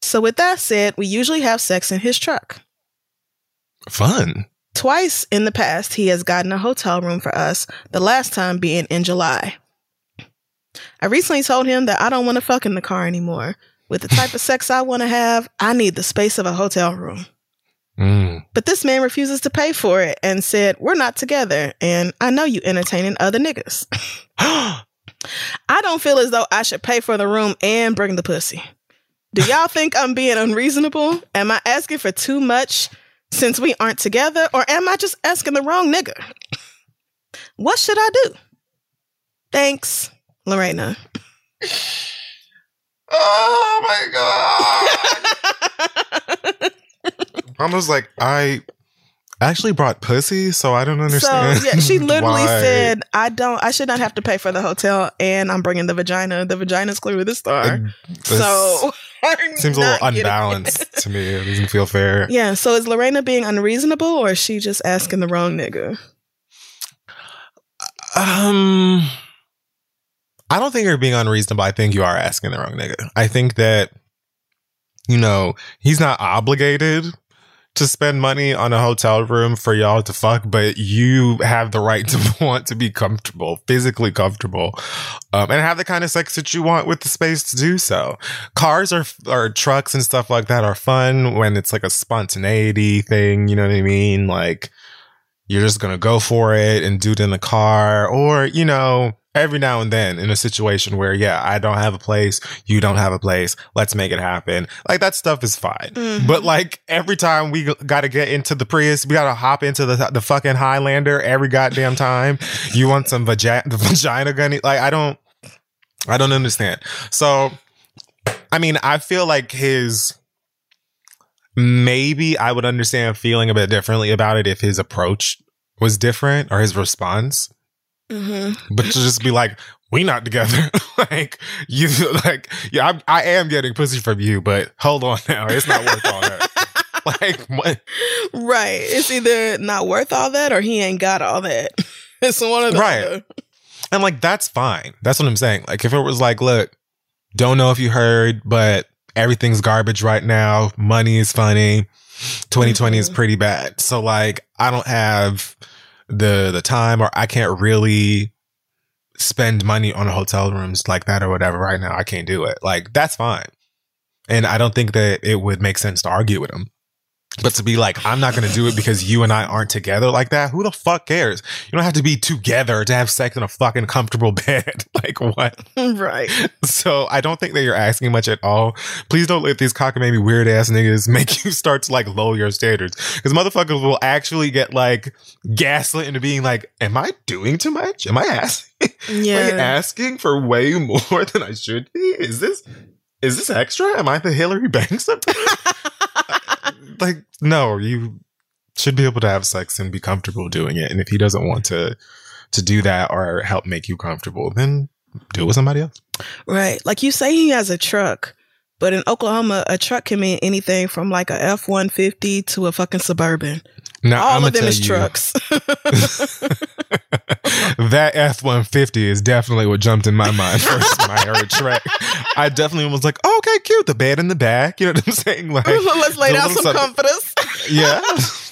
So, with that said, we usually have sex in his truck. Fun. Twice in the past, he has gotten a hotel room for us, the last time being in July. I recently told him that I don't want to fuck in the car anymore. With the type of sex I want to have, I need the space of a hotel room. Mm. But this man refuses to pay for it and said, We're not together, and I know you entertaining other niggas. I don't feel as though I should pay for the room and bring the pussy. Do y'all think I'm being unreasonable? Am I asking for too much since we aren't together, or am I just asking the wrong nigga? What should I do? Thanks, Lorena. oh my god. Almost like I actually brought pussy, so I don't understand. So yeah, she literally why. said, "I don't. I should not have to pay for the hotel, and I'm bringing the vagina. The vagina's clearly the star. This so seems a little unbalanced to me. It doesn't feel fair. Yeah. So is Lorena being unreasonable, or is she just asking the wrong nigga? Um, I don't think you're being unreasonable. I think you are asking the wrong nigga. I think that, you know, he's not obligated to spend money on a hotel room for y'all to fuck, but you have the right to want to be comfortable, physically comfortable, um, and have the kind of sex that you want with the space to do so. Cars are, or trucks and stuff like that are fun when it's like a spontaneity thing. You know what I mean? Like, you're just gonna go for it and do it in the car, or you know, every now and then in a situation where, yeah, I don't have a place, you don't have a place, let's make it happen. Like that stuff is fine. Mhm. But like every time we got to get into the Prius, we got to hop into the the fucking Highlander every goddamn time. You want some vagina, the vagina gunny? Like I don't, I don't understand. So, I mean, I feel like his maybe I would understand feeling a bit differently about it if his approach was different or his response. Mm-hmm. But to just be like, we not together. like you like yeah, I, I am getting pussy from you, but hold on now. It's not worth all that. like what? Right. It's either not worth all that, or he ain't got all that. It's one of the Right. other. And like that's fine. That's what I'm saying. Like if it was like, look, don't know if you heard, but everything's garbage right now. Money is funny. 2020 is Mhm. pretty bad. So like I don't have the the time or I can't really spend money on hotel rooms like that or whatever right now. I can't do it. Like that's fine. And I don't think that it would make sense to argue with him. But to be like, I'm not going to do it because you and I aren't together like that. Who the fuck cares? You don't have to be together to have sex in a fucking comfortable bed. like what? Right. So I don't think that you're asking much at all. Please don't let these cockamamie weird ass niggas make you start to like lower your standards. Because motherfuckers will actually get like gaslit into being like, Am I doing too much? Am I asking Yeah. like asking for way more than I should be? Is this is this extra? Am I the Hillary Banks of like no, you should be able to have sex and be comfortable doing it. And if he doesn't want to to do that or help make you comfortable, then do it with somebody else. Right. Like you say he has a truck, but in Oklahoma, a truck can mean anything from like a F 150 to a fucking Suburban. Now, All I'ma of them is you, trucks. that F one fifty is definitely what jumped in my mind first when I heard Shrek. I definitely was like, oh, okay, cute. The bed in the back. You know what I'm saying? Like, Let's lay down some comforters. yeah.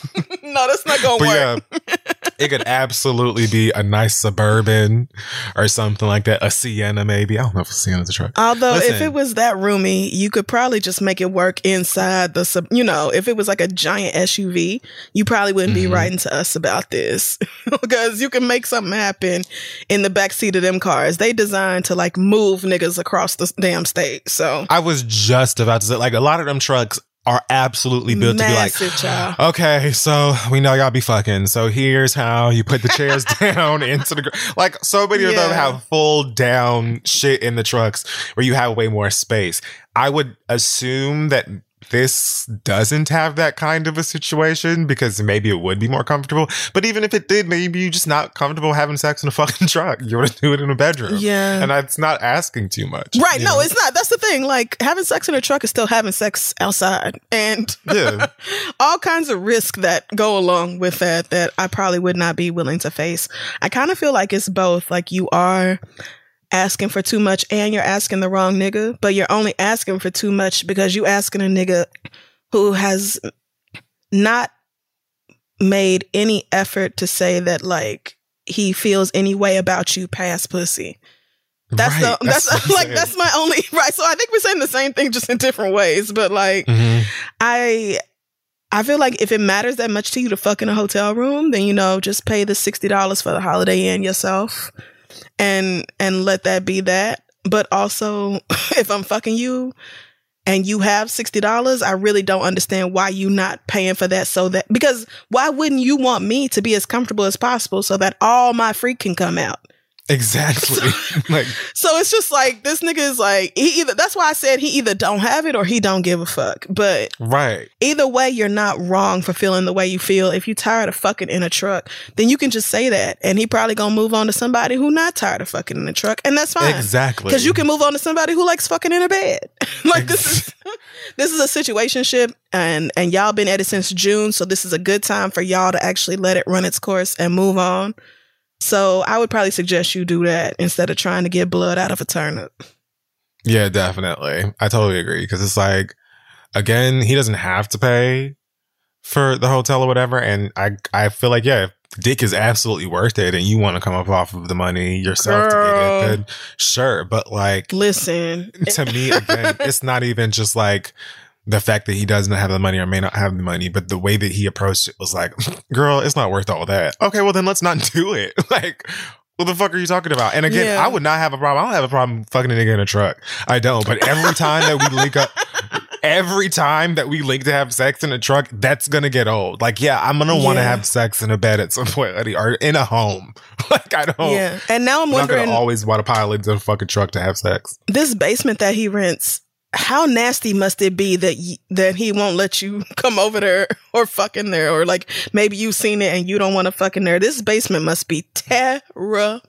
no, that's not going to But work. yeah, it could absolutely be a nice suburban or something like that. A Sienna, maybe. I don't know if a Sienna's a truck. Although if it was that roomy, you could probably just make it work inside the sub. You know, if it was like a giant SUV, you probably wouldn't be Mhm. writing to us about this because you can make something happen in the back seat of them cars. They designed to like move niggas across the damn state. So I was just about to say, like, a lot of them trucks are absolutely built massive to be child. like, okay, so we know y'all be fucking. So here's how you put the chairs down into the, gr- like, so many of them Yeah. have full down shit in the trucks where you have way more space. I would assume that this doesn't have that kind of a situation because maybe it would be more comfortable. But even if it did, maybe you're just not comfortable having sex in a fucking truck. You want to do it in a bedroom. Yeah. And that's not asking too much. Right. No, know? it's not. That's the thing. Like having sex in a truck is still having sex outside. And Yeah. all kinds of risk that go along with that that I probably would not be willing to face. I kind of feel like it's both. Like you are asking for too much and you're asking the wrong nigga, but you're only asking for too much because you asking a nigga who has not made any effort to say that like he feels any way about you past pussy. That's Right, the that's, what I'm like that's my only right. So I think we're saying the same thing just in different ways. But like Mhm. I I feel like if it matters that much to you to fuck in a hotel room, then you know, just pay the sixty dollars for the holiday inn yourself and and let that be that. But also if I'm fucking you and you have sixty dollars, I really don't understand why you not paying for that so that because why wouldn't you want me to be as comfortable as possible so that all my freak can come out? Exactly. like So it's just like this nigga is like he either that's why I said he either don't have it or he don't give a fuck. But right. either way, you're not wrong for feeling the way you feel. If you tired of fucking in a truck, then you can just say that, and he probably gonna move on to somebody who not tired of fucking in a truck, and that's fine. Exactly. Because you can move on to somebody who likes fucking in a bed. like this is this is a situationship, and and y'all been at it since June, so this is a good time for y'all to actually let it run its course and move on. So I would probably suggest you do that instead of trying to get blood out of a turnip. Yeah, definitely. I totally agree because it's like, again, he doesn't have to pay for the hotel or whatever, and I I feel like yeah, if dick is absolutely worth it, and you want to come up off of the money yourself to get it, then sure. But like Listen, to me, again, it's not even just like the fact that he doesn't have the money or may not have the money, but the way that he approached it was like, girl, it's not worth all that. Okay, well then let's not do it. like, what the fuck are you talking about? And again, Yeah. I would not have a problem. I don't have a problem fucking a nigga in a truck. I don't. But every time that we link up, every time that we link to have sex in a truck, that's gonna get old. Like, yeah, I'm gonna want to Yeah. have sex in a bed at some point, or in a home. like, I don't. yeah. And now I'm I'm wondering always want to pile into a fucking truck to have sex. this basement that he rents how nasty must it be that y- that he won't let you come over there or fuck in there or like maybe you've seen it and you don't want to fuck in there this basement must be terrible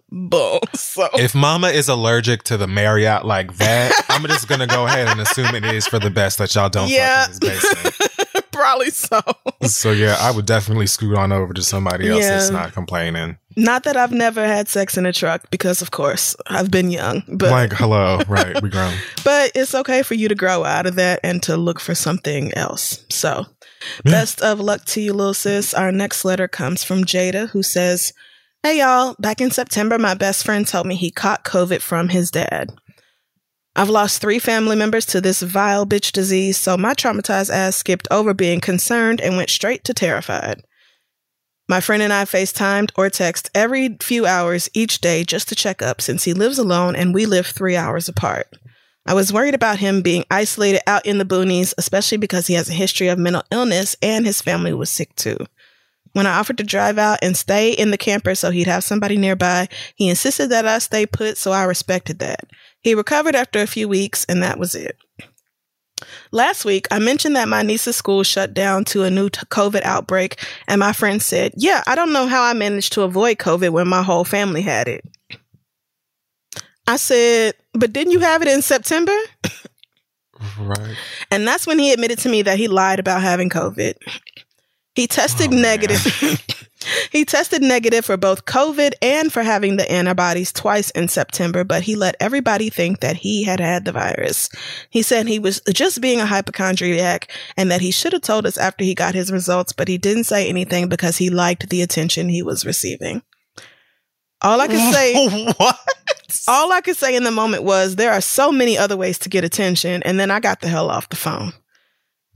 so if mama is allergic to the Marriott like that, I'm just gonna go ahead and assume it is for the best that y'all don't Yeah. fuck in this basement. probably so So yeah, I would definitely scoot on over to somebody else that's not complaining. Not that i've never had sex in a truck because of course i've been young but like, hello, right? We grown. but it's okay for you to grow out of that and to look for something else. So, best of luck to you, little sis. Our next letter comes from Jada, who says, Hey, y'all. Back in September, my best friend told me he caught COVID from his dad. I've lost three family members to this vile bitch disease, so my traumatized ass skipped over being concerned and went straight to terrified. My friend and I FaceTimed or text every few hours each day just to check up since he lives alone and we live three hours apart. I was worried about him being isolated out in the boonies, especially because he has a history of mental illness and his family was sick too. When I offered to drive out and stay in the camper so he'd have somebody nearby, he insisted that I stay put, so I respected that. He recovered after a few weeks, and that was it. Last week, I mentioned that my niece's school shut down to a new t- COVID outbreak, and my friend said, Yeah, I don't know how I managed to avoid COVID when my whole family had it. I said, But didn't you have it in September? Right. And that's when he admitted to me that he lied about having COVID. He tested Oh, negative. he tested negative for both COVID and for having the antibodies twice in September, but he let everybody think that he had had the virus. He said he was just being a hypochondriac and that he should have told us after he got his results, but he didn't say anything because he liked the attention he was receiving. All I can say what? all I could say in the moment was there are so many other ways to get attention, and then I got the hell off the phone.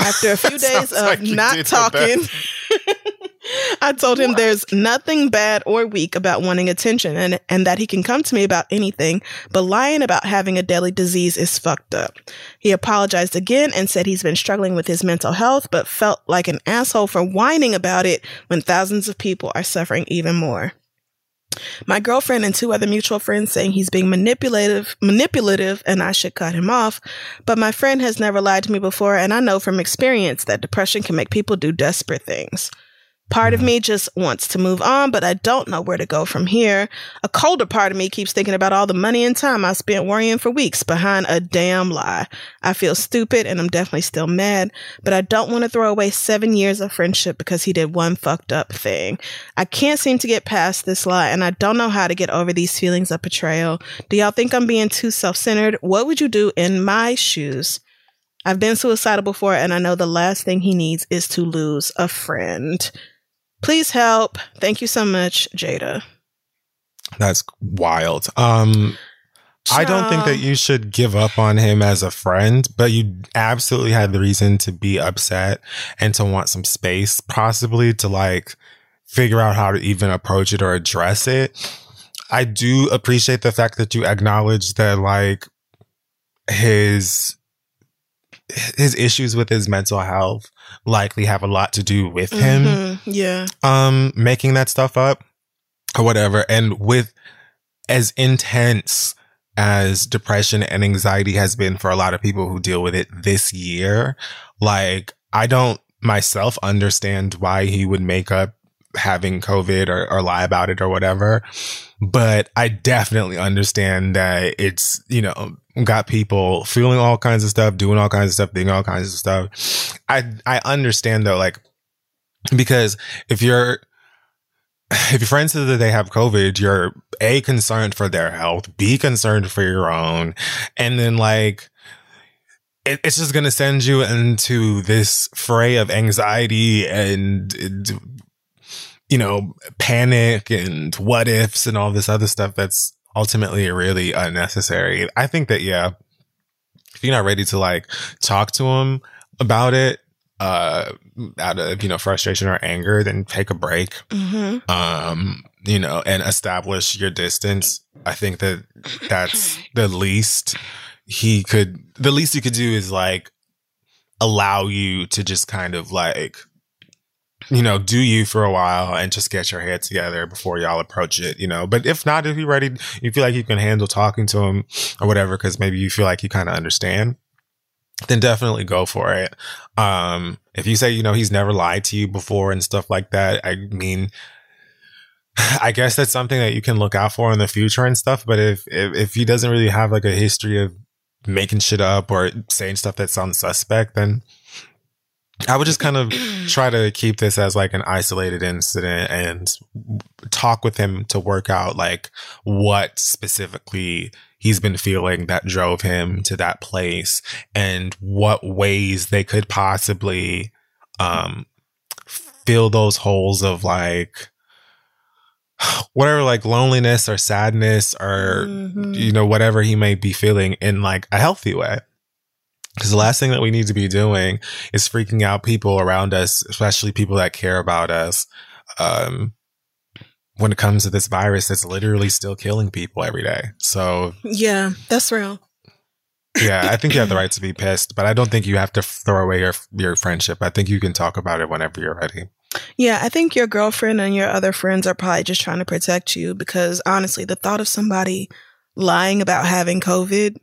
After a few days of like not talking, I told him there's nothing bad or weak about wanting attention and, and that he can come to me about anything, but lying about having a deadly disease is fucked up. He apologized again and said he's been struggling with his mental health, but felt like an asshole for whining about it when thousands of people are suffering even more. My girlfriend and two other mutual friends saying he's being manipulative, manipulative, and I should cut him off. But my friend has never lied to me before, and I know from experience that depression can make people do desperate things. Part of me just wants to move on, but I don't know where to go from here. A colder part of me keeps thinking about all the money and time I spent worrying for weeks behind a damn lie. I feel stupid and I'm definitely still mad, but I don't want to throw away seven years of friendship because he did one fucked up thing. I can't seem to get past this lie and I don't know how to get over these feelings of betrayal. Do y'all think I'm being too self centered? What would you do in my shoes? I've been suicidal before and I know the last thing he needs is to lose a friend. Please help. Thank you so much, Jada. That's wild. Um, I don't think that you should give up on him as a friend, but you absolutely had the reason to be upset and to want some space, possibly to like figure out how to even approach it or address it. I do appreciate the fact that you acknowledge that like his his issues with his mental health likely have a lot to do with him Mhm, Yeah. um making that stuff up or whatever and with as intense as depression and anxiety has been for a lot of people who deal with it this year like i don't myself understand why he would make up having covid or, or lie about it or whatever but i definitely understand that it's you know got people feeling all kinds of stuff doing all kinds of stuff thinking all kinds of stuff i i understand though like because if you're if your friend says that they have COVID, you're A, concerned for their health, B, concerned for your own. And then, like, it, it's just to send you into this fray of anxiety and, you know, panic and what ifs and all this other stuff that's ultimately really unnecessary. I think that, yeah, if you're not ready to, like, talk to him about it, uh, out of, you know, frustration or anger, then take a break. Hmm um you know and establish your distance. I think that that's the least he could the least he could do is like allow you to just kind of like you know do you for a while and just get your head together before y'all approach it you know but if not if you're ready you feel like you can handle talking to him or whatever because maybe you feel like you kind of understand then definitely go for it um if you say you know he's never lied to you before and stuff like that i mean I guess that's something that you can look out for in the future and stuff. But if, if if he doesn't really have like a history of making shit up or saying stuff that sounds suspect, then I would just kind of try to keep this as like an isolated incident and talk with him to work out like what specifically he's been feeling that drove him to that place and what ways they could possibly um fill those holes of like whatever like loneliness or sadness or Mhm. you know whatever he may be feeling in like a healthy way because the last thing that we need to be doing is freaking out people around us especially people that care about us um when it comes to this virus that's literally still killing people every day. So Yeah, that's real. yeah i think you have the right to be pissed but i don't think you have to throw away your your friendship. I think you can talk about it whenever you're ready. Yeah, I think your girlfriend and your other friends are probably just trying to protect you because honestly, the thought of somebody lying about having COVID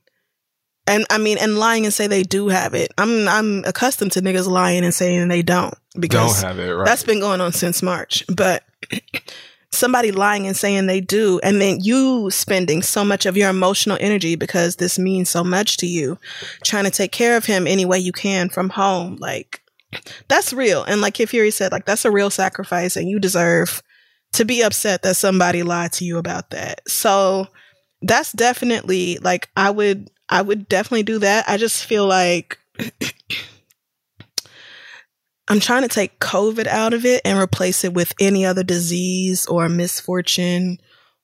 and I mean and lying and say they do have it. I'm I'm accustomed to niggas lying and saying they don't because have it right that's been going on since March. But somebody lying and saying they do, and then you spending so much of your emotional energy because this means so much to you, trying to take care of him any way you can from home, like that's real. And like Kid Fury said, like that's a real sacrifice, and you deserve to be upset that somebody lied to you about that. So that's definitely like I would I would definitely do that. I just feel like I'm trying to take COVID out of it and replace it with any other disease or misfortune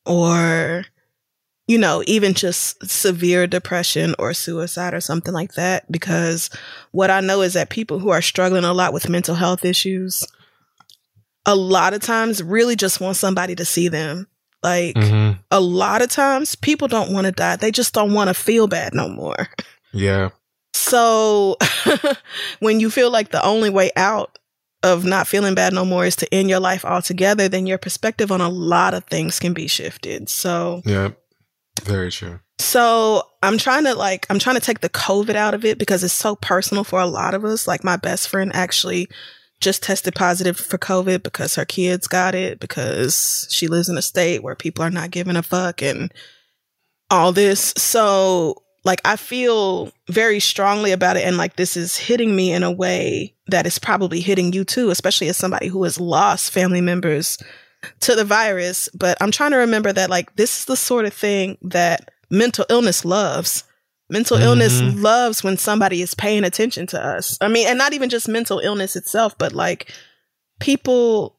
or, you know, even just severe depression or suicide or something like that. Because what I know is that people who are struggling a lot with mental health issues, a lot of times really just want somebody to see them. Like, Mhm. a lot of times people don't want to die. They just don't want to feel bad no more. yeah So when you feel like the only way out of not feeling bad no more is to end your life altogether, then your perspective on a lot of things can be shifted. So yeah very true so I'm trying to like I'm trying to take the COVID out of it because it's so personal for a lot of us. Like my best friend actually just tested positive for COVID because her kids got it because she lives in a state where people are not giving a fuck and all this. So, like, I feel very strongly about it. And like, this is hitting me in a way that is probably hitting you too, especially as somebody who has lost family members to the virus. But I'm trying to remember that, like, this is the sort of thing that mental illness loves. Mental mm-hmm. illness loves when somebody is paying attention to us. I mean, and not even just mental illness itself, but like people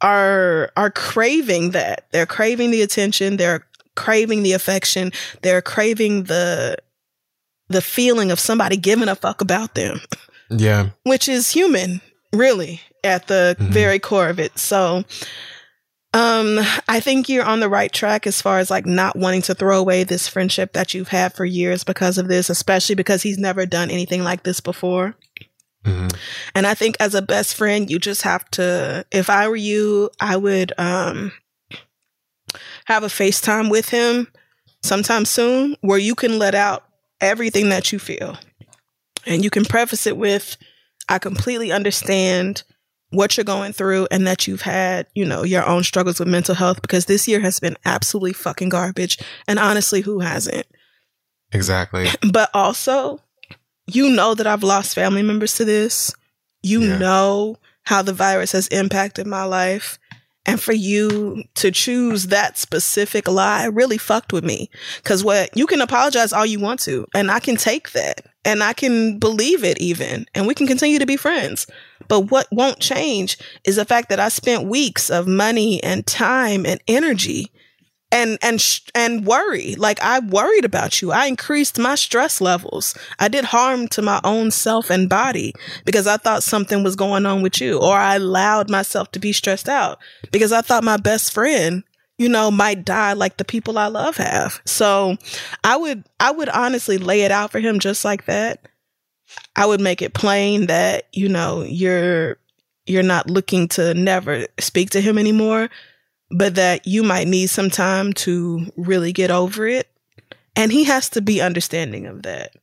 are are craving that. They're craving the attention, they're craving the affection, they're craving the the feeling of somebody giving a fuck about them. Yeah. Which is human, really, at the mm-hmm. very core of it. So um, I think you're on the right track as far as like not wanting to throw away this friendship that you've had for years because of this, especially because he's never done anything like this before. Mm-hmm. And I think as a best friend, you just have to, if I were you, I would um have a FaceTime with him sometime soon where you can let out everything that you feel. And you can preface it with, I completely understand what you're going through and that you've had, you know, your own struggles with mental health because this year has been absolutely fucking garbage. And honestly, who hasn't? Exactly. But also, you know that I've lost family members to this. You yeah. know how the virus has impacted my life. And for you to choose that specific lie really fucked with me. Cause what you can apologize all you want to, and I can take that and I can believe it even, and we can continue to be friends. But what won't change is the fact that I spent weeks of money and time and energy and and sh- and worry. Like i worried about you. I increased my stress levels. I did harm to my own self and body because i thought something was going on with you or i allowed myself to be stressed out because i thought my best friend you know might die like the people i love have so i would i would honestly lay it out for him just like that i would make it plain that you know you're you're not looking to never speak to him anymore but that you might need some time to really get over it. And he has to be understanding of that.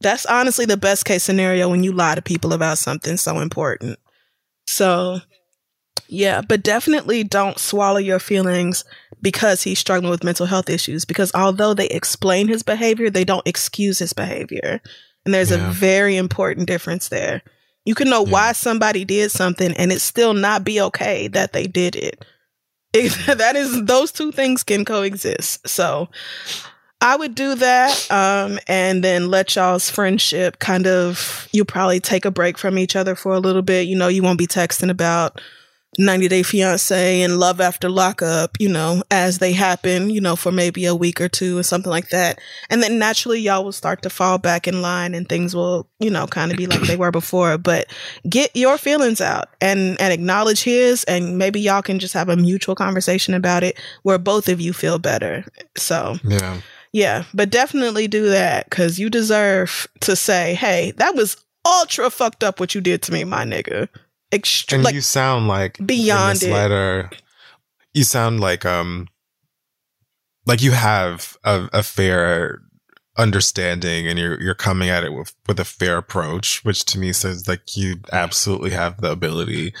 That's honestly the best case scenario when you lie to people about something so important. So, yeah, but definitely don't swallow your feelings because he's struggling with mental health issues. Because although they explain his behavior, they don't excuse his behavior. And there's yeah. a very important difference there. You can know yeah. why somebody did something and it still not be okay that they did it. that is those two things can coexist. So I would do that um, and then let y'all's friendship kind of you probably take a break from each other for a little bit. You know, you won't be texting about 90 Day Fiance and Love After Lockup, you know, as they happen, you know, for maybe a week or two or something like that. And then naturally y'all will start to fall back in line and things will, you know, kind of be like they were before. But get your feelings out and, and acknowledge his and maybe y'all can just have a mutual conversation about it where both of you feel better. So, yeah. Yeah, but definitely do that because you deserve to say, hey, that was ultra fucked up what you did to me, my nigga extreme. And like, you sound like beyond it. Letter, you sound like um, like you have a, a fair understanding and you're you're coming at it with with a fair approach which to me says like you absolutely have the ability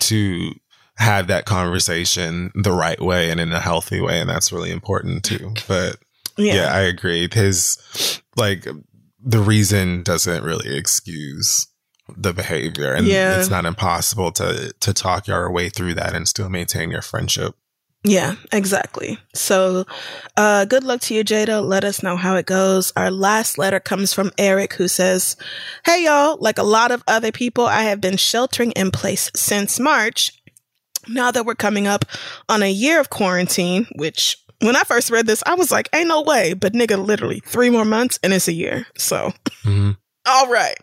to have that conversation the right way and in a healthy way and that's really important too but yeah, yeah i agree his like the reason doesn't really excuse the behavior and yeah. it's not impossible to to talk your way through that and still maintain your friendship yeah, exactly. So, uh, good luck to you, Jada. Let us know how it goes. Our last letter comes from Eric, who says, Hey, y'all. Like a lot of other people, I have been sheltering in place since March. Now that we're coming up on a year of quarantine, which when I first read this, I was like, Ain't no way. But nigga, literally three more months and it's a year. So, mm-hmm. all right.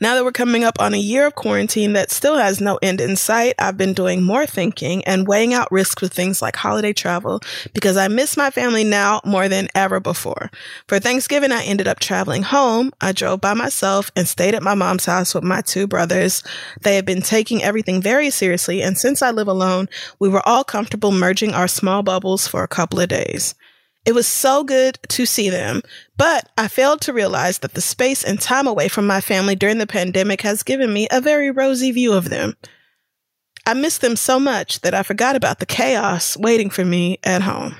Now that we're coming up on a year of quarantine that still has no end in sight, I've been doing more thinking and weighing out risks with things like holiday travel because I miss my family now more than ever before. For Thanksgiving, I ended up traveling home. I drove by myself and stayed at my mom's house with my two brothers. They had been taking everything very seriously, and since I live alone, we were all comfortable merging our small bubbles for a couple of days. It was so good to see them, but I failed to realize that the space and time away from my family during the pandemic has given me a very rosy view of them. I miss them so much that I forgot about the chaos waiting for me at home.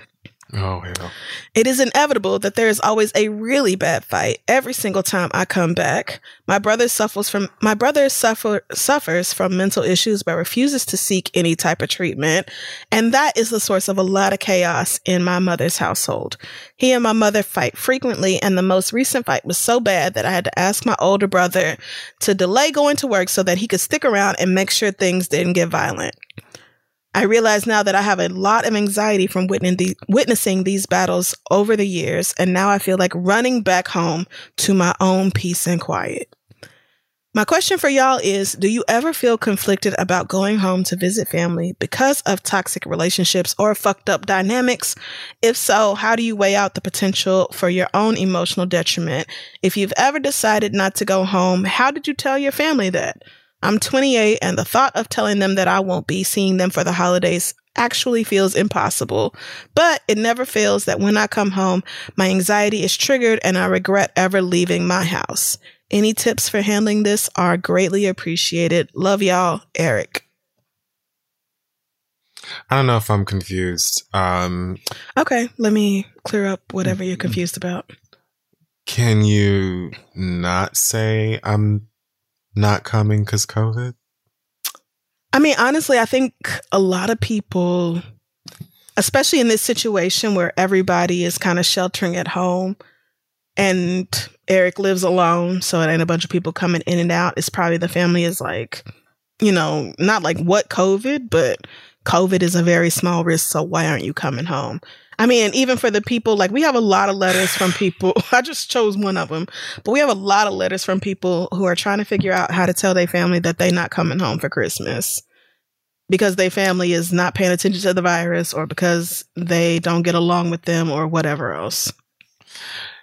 Oh, hell. It is inevitable that there is always a really bad fight every single time I come back. My brother suffers from my brother suffer suffers from mental issues but refuses to seek any type of treatment, and that is the source of a lot of chaos in my mother's household. He and my mother fight frequently, and the most recent fight was so bad that I had to ask my older brother to delay going to work so that he could stick around and make sure things didn't get violent. I realize now that I have a lot of anxiety from witnessing these battles over the years, and now I feel like running back home to my own peace and quiet. My question for y'all is Do you ever feel conflicted about going home to visit family because of toxic relationships or fucked up dynamics? If so, how do you weigh out the potential for your own emotional detriment? If you've ever decided not to go home, how did you tell your family that? I'm 28 and the thought of telling them that I won't be seeing them for the holidays actually feels impossible. But it never fails that when I come home, my anxiety is triggered and I regret ever leaving my house. Any tips for handling this are greatly appreciated. Love y'all, Eric. I don't know if I'm confused. Um, okay, let me clear up whatever you're confused about. Can you not say I'm not coming because COVID? I mean, honestly, I think a lot of people, especially in this situation where everybody is kind of sheltering at home and Eric lives alone, so it ain't a bunch of people coming in and out. It's probably the family is like, you know, not like what COVID, but COVID is a very small risk, so why aren't you coming home? I mean, even for the people, like we have a lot of letters from people. I just chose one of them, but we have a lot of letters from people who are trying to figure out how to tell their family that they're not coming home for Christmas because their family is not paying attention to the virus or because they don't get along with them or whatever else.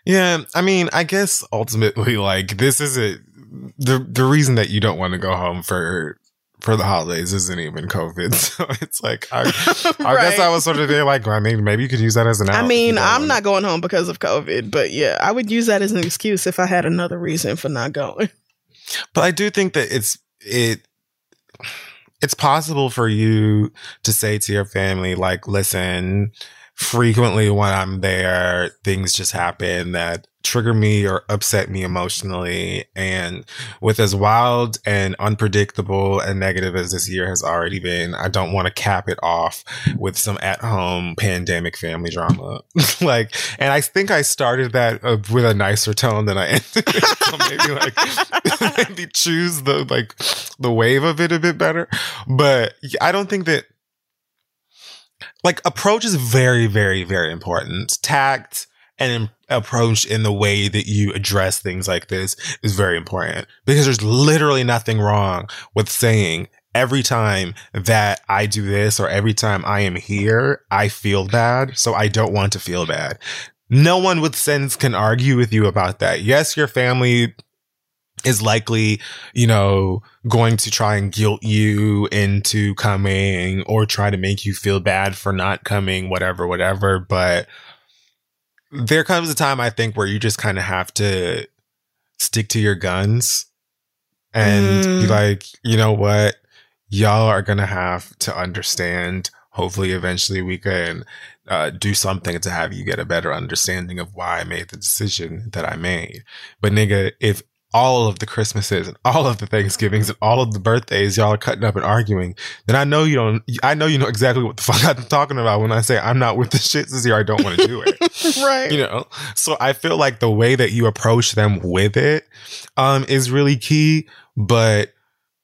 Yeah, I mean, I guess ultimately, like this is a the the reason that you don't want to go home for for the holidays isn't even COVID. So it's like, I, I right. guess I was sort of there like, I mean, maybe you could use that as an I mean, I'm not going home because of COVID, but yeah, I would use that as an excuse if I had another reason for not going. But I do think that it's, it, it's possible for you to say to your family, like, listen, frequently when I'm there, things just happen that trigger me or upset me emotionally. And with as wild and unpredictable and negative as this year has already been, I don't want to cap it off with some at home pandemic family drama. like, and I think I started that uh, with a nicer tone than I ended. so maybe like, maybe choose the, like, the wave of it a bit better. But I don't think that like approach is very, very, very important. Tact and approach in the way that you address things like this is very important because there's literally nothing wrong with saying every time that I do this or every time I am here, I feel bad. So I don't want to feel bad. No one with sense can argue with you about that. Yes, your family is likely, you know, going to try and guilt you into coming or try to make you feel bad for not coming, whatever, whatever. But there comes a time I think where you just kind of have to stick to your guns and mm. be like, you know what? Y'all are going to have to understand. Hopefully, eventually we can uh, do something to have you get a better understanding of why I made the decision that I made. But nigga, if all of the Christmases and all of the Thanksgivings and all of the birthdays y'all are cutting up and arguing, then I know you don't, I know you know exactly what the fuck I'm talking about when I say I'm not with the shits this year. I don't want to do it. right. You know, so I feel like the way that you approach them with it, um, is really key, but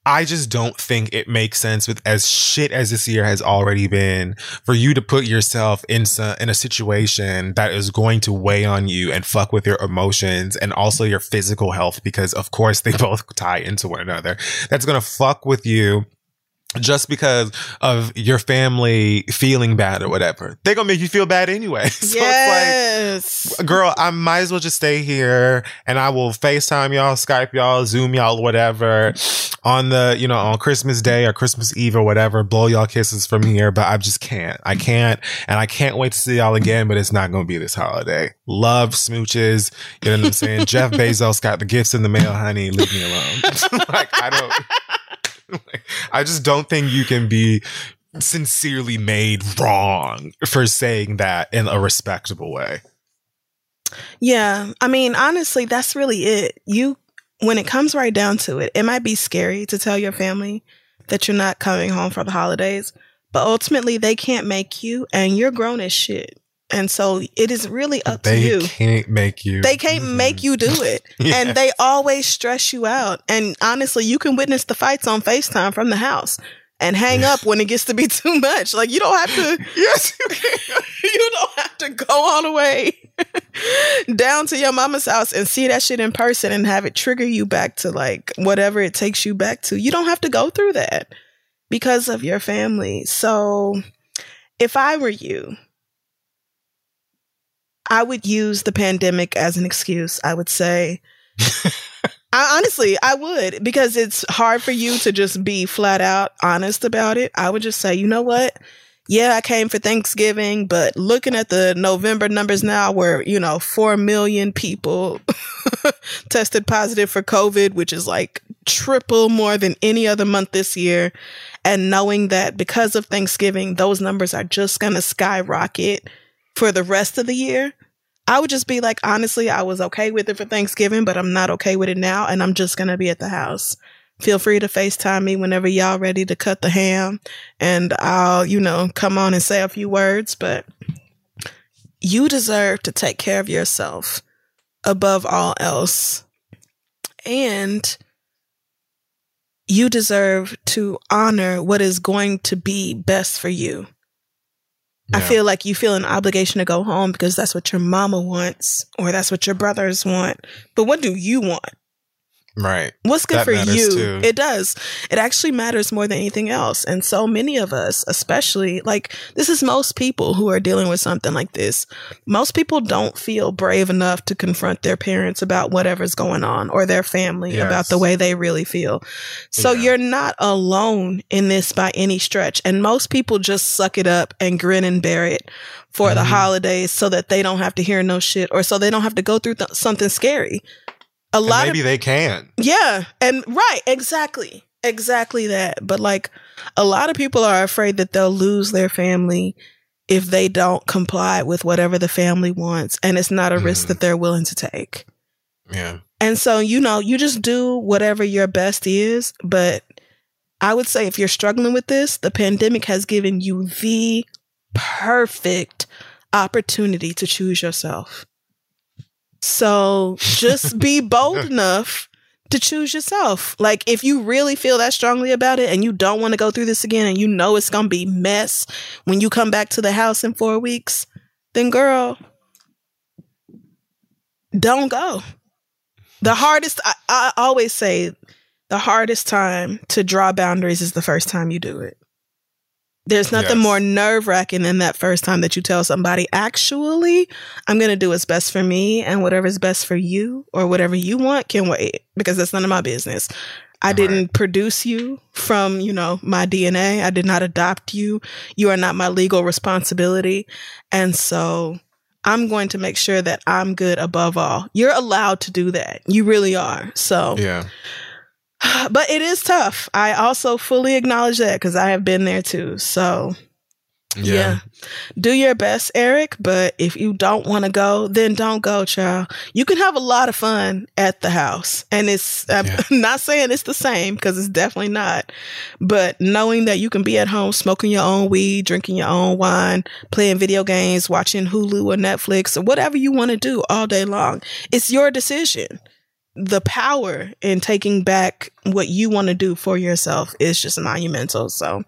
I just don't think it makes sense with as shit as this year has already been for you to put yourself in some, in a situation that is going to weigh on you and fuck with your emotions and also your physical health because of course they both tie into one another. That's going to fuck with you just because of your family feeling bad or whatever. They're gonna make you feel bad anyway. So yes. it's like, girl, I might as well just stay here and I will FaceTime y'all, Skype y'all, Zoom y'all, whatever on the, you know, on Christmas Day or Christmas Eve or whatever, blow y'all kisses from here. But I just can't. I can't. And I can't wait to see y'all again, but it's not gonna be this holiday. Love smooches. You know what I'm saying? Jeff Bezos got the gifts in the mail, honey. Leave me alone. like, I don't. I just don't think you can be sincerely made wrong for saying that in a respectable way. Yeah. I mean, honestly, that's really it. You, when it comes right down to it, it might be scary to tell your family that you're not coming home for the holidays, but ultimately they can't make you and you're grown as shit. And so it is really up they to you. They can't make you. They can't make you do it. Yeah. And they always stress you out. And honestly, you can witness the fights on FaceTime from the house and hang up when it gets to be too much. Like you don't have to yes, you can. you don't have to go all the way down to your mama's house and see that shit in person and have it trigger you back to like whatever it takes you back to. You don't have to go through that because of your family. So if I were you, I would use the pandemic as an excuse. I would say, I honestly, I would because it's hard for you to just be flat out honest about it. I would just say, you know what? Yeah, I came for Thanksgiving, but looking at the November numbers now, where, you know, 4 million people tested positive for COVID, which is like triple more than any other month this year. And knowing that because of Thanksgiving, those numbers are just going to skyrocket for the rest of the year. I would just be like, honestly, I was okay with it for Thanksgiving, but I'm not okay with it now. And I'm just to be at the house. Feel free to FaceTime me whenever y'all ready to cut the ham and I'll, you know, come on and say a few words. But you deserve to take care of yourself above all else. And you deserve to honor what is going to be best for you. I feel like you feel an obligation to go home because that's what your mama wants or that's what your brothers want. But what do you want? Right. What's good That for you? too. It does. It actually matters more than anything else. And so many of us, especially like this is most people who are dealing with something like this. Most people don't feel brave enough to confront their parents about whatever's going on or their family Yes. about the way they really feel. So Yeah. you're not alone in this by any stretch. And most people just suck it up and grin and bear it for the Mhm. holidays so that they don't have to hear no shit or so they don't have to go through th- something scary. A lot And maybe of they can. yeah, and right, exactly. Exactly that. But like a lot of people are afraid that they'll lose their family if they don't comply with whatever the family wants and it's not a risk Mhm. that they're willing to take. Yeah. And so, you know, you just do whatever your best is, but I would say if you're struggling with this, the pandemic has given you the perfect opportunity to choose yourself. So just be bold enough to choose yourself. Like if you really feel that strongly about it and you don't want to go through this again and you know it's going to be mess when you come back to the house in 4 weeks, then girl, don't go. The hardest I, I always say the hardest time to draw boundaries is the first time you do it. There's nothing Yes. more nerve wracking than that first time that you tell somebody, actually, I'm going to do what's best for me and whatever's best for you or whatever you want can wait because that's none of my business. I didn't produce you from, you know, my DNA. I did not adopt you. You are not my legal responsibility. And so I'm going to make sure that I'm good above all. You're allowed to do that. You really are. So, Yeah. but it is tough. I also fully acknowledge that because I have been there too. So, Yeah. yeah. Do your best, Eric. But if you don't want to go, then don't go, child. You can have a lot of fun at the house. And it's, I'm Yeah. not saying it's the same because it's definitely not. But knowing that you can be at home smoking your own weed, drinking your own wine, playing video games, watching Hulu or Netflix or whatever you want to do all day long, it's your decision. The power in taking back what you want to do for yourself is just monumental. So,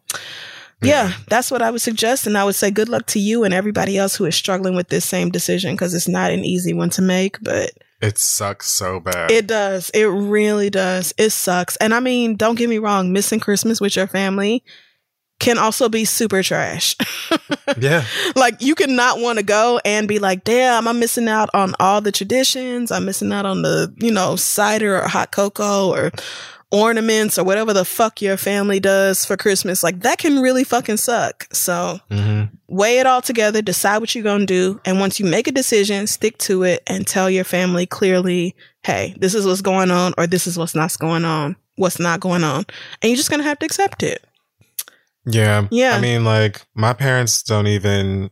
yeah, that's what I would suggest. And I would say good luck to you and everybody else who is struggling with this same decision because it's not an easy one to make, but It sucks so bad. It does. It really does. It sucks. And I mean, don't get me wrong, missing Christmas with your family can also be super trash. yeah. Like you can not want to go and be like, damn, I'm missing out on all the traditions. I'm missing out on the, you know, cider or hot cocoa or ornaments or whatever the fuck your family does for Christmas. Like that can really fucking suck. So Mm-hmm. weigh it all together, decide what you're going to do. And once you make a decision, stick to it and tell your family clearly, hey, this is what's going on or this is what's not going on, what's not going on. And you're just going to have to accept it. Yeah. Yeah. I mean, like, my parents don't even,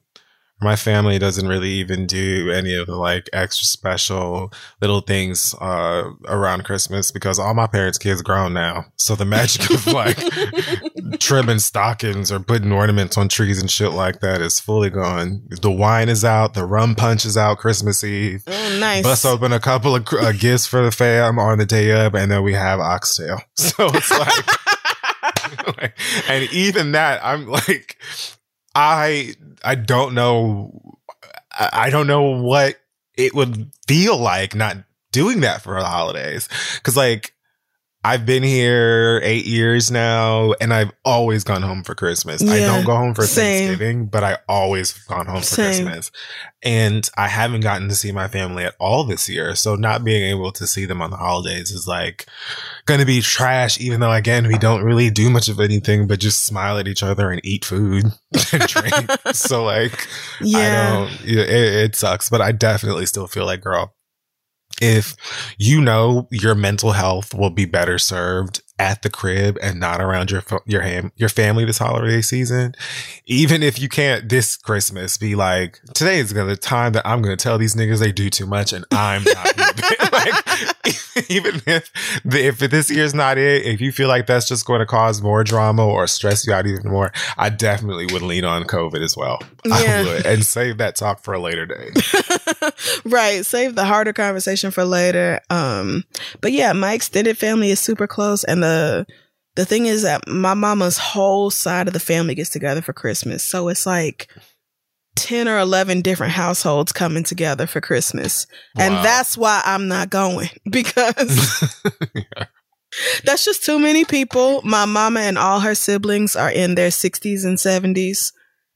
my family doesn't really even do any of the like extra special little things uh, around Christmas because all my parents' kids grown now. So the magic of like trimming stockings or putting ornaments on trees and shit like that is fully gone. The wine is out, the rum punch is out Christmas Eve. Oh, nice. Bust open a couple of uh, gifts for the fam on the day of, and then we have oxtail. So it's like, and even that, I'm like, I I don't know, I don't know what it would feel like not doing that for the holidays, because like. I've been here eight years now, and I've always gone home for Christmas. I don't go home for same. Thanksgiving, but I always gone home for Same. Christmas. And I haven't gotten to see my family at all this year. So not being able to see them on the holidays is like going to be trash, even though again, we don't really do much of anything but just smile at each other and eat food and drink. so like, yeah. I don't, it, it sucks, but I definitely still feel like, girl, if you know your mental health will be better served at the crib and not around your your ham, your family this holiday season, even if you can't this Christmas be like today is gonna the time that I'm gonna tell these niggas they do too much and I'm not like even if the, if this year's not it, if you feel like that's just going to cause more drama or stress you out even more, I definitely would lean on COVID as well. Yeah. I would and save that talk for a later day. right. Save the harder conversation for later. Um, but yeah, my extended family is super close, and the the thing is that my mama's whole side of the family gets together for Christmas, so it's like. 10 or 11 different households coming together for Christmas. And that's why I'm not going because that's just too many people. My mama and all her siblings are in their 60s and 70s.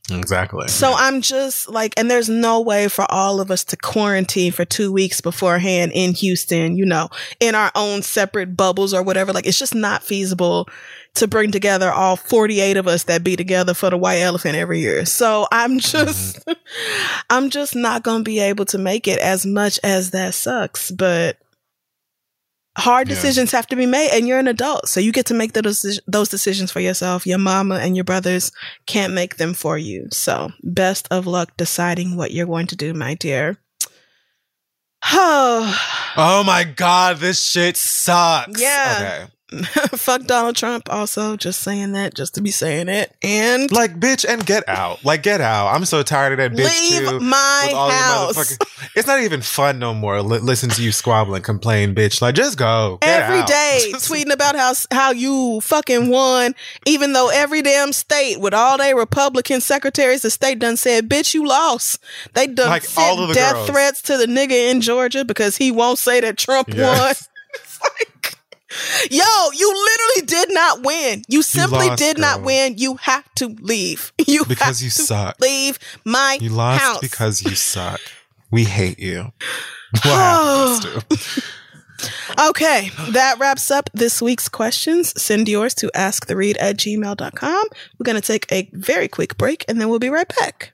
Exactly. So I'm just like, and there's no way for all of us to quarantine for two weeks beforehand in Houston, you know, in our own separate bubbles or whatever. Like, it's just not feasible to bring together all 48 of us that be together for the white elephant every year. So I'm just, mm-hmm. I'm just not going to be able to make it as much as that sucks. But hard Yeah. decisions have to be made and you're an adult. So you get to make those, those decisions for yourself. Your mama and your brothers can't make them for you. So, best of luck deciding what you're going to do, my dear. Oh, oh my god, this shit sucks. Yeah. Okay. fuck Donald Trump. Also, just saying that, just to be saying it. And Like, bitch, and get out. Like, get out. I'm so tired of that bitch leave too. my with all house. It's not even fun no more. Li- listen to you squabble and complain, bitch. Like, just go. Every out. day tweeting about how how you fucking won, even though every damn state with all their Republican secretaries of state done said, "Bitch, you lost." They done Like, sent all of the death girls. threats to the nigga in Georgia because he won't say that Trump Yes. won. It's like, yo, you literally did not win. You simply lost, did not win. You have to leave. You Because have you to suck. Leave my You lost house. because you suck. We hate you. To? Okay, that wraps up this week's questions. Send yours to asktheread at gmail.com. We're going to take a very quick break and then we'll be right back.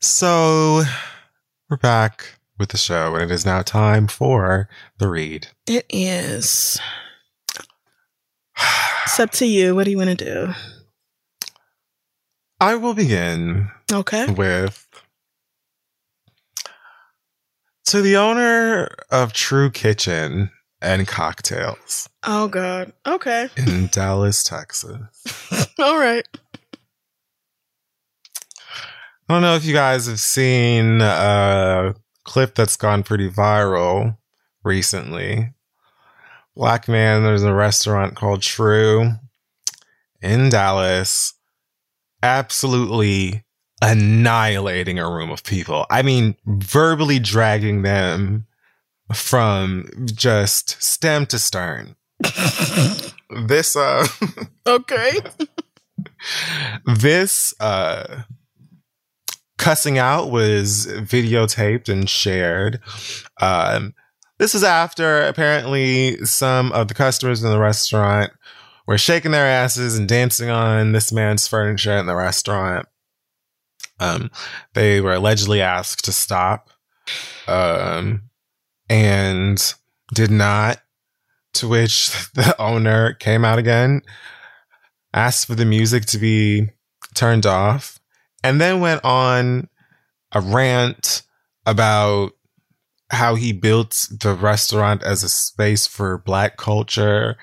So we're back with the show, and it is now time for the read. It is. It's up to you. What do you want to do? I will begin Okay. with to the owner of True Kitchen and Cocktails Oh God. Okay. in Dallas, Texas. All right. I don't know if you guys have seen a clip that's gone pretty viral recently. Black man, there's a restaurant called True in Dallas, absolutely annihilating a room of people. I mean, verbally dragging them from just stem to stern. this uh Okay. this uh cussing out was videotaped and shared. Um this is after apparently some of the customers in the restaurant were shaking their asses and dancing on this man's furniture in the restaurant. Um they were allegedly asked to stop um and did not to which the owner came out again asked for the music to be turned off, and then went on a rant about how he built the restaurant as a space for black culture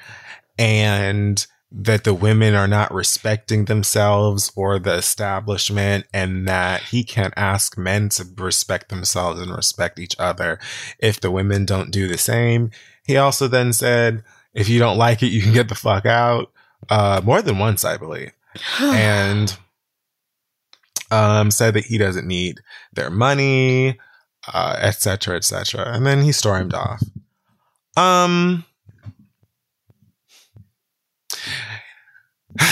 and that the women are not respecting themselves or the establishment and that he can't ask men to respect themselves and respect each other if the women don't do the same. He also then said, if you don't like it, you can get the fuck out uh, more than once, I believe, and um, said that he doesn't need their money, uh, etc. cetera, et cetera. And then he stormed off. Um,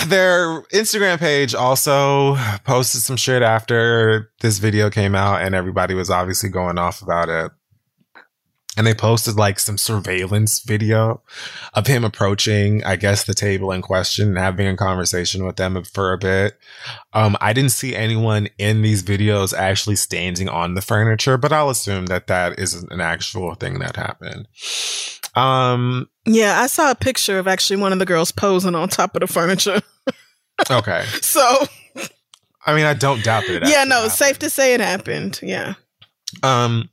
their Instagram page also posted some shit after this video came out, and everybody was obviously going off about it and they posted like some surveillance video of him approaching, I guess, the table in question and having a conversation with them for a bit. Um, I didn't see anyone in these videos actually standing on the furniture, but I'll assume that that is an actual thing that happened. Um, Yeah, I saw a picture of actually one of the girls posing on top of the furniture. okay. So I mean, I don't doubt that. It yeah, no, it's safe to say it happened. Yeah. Um,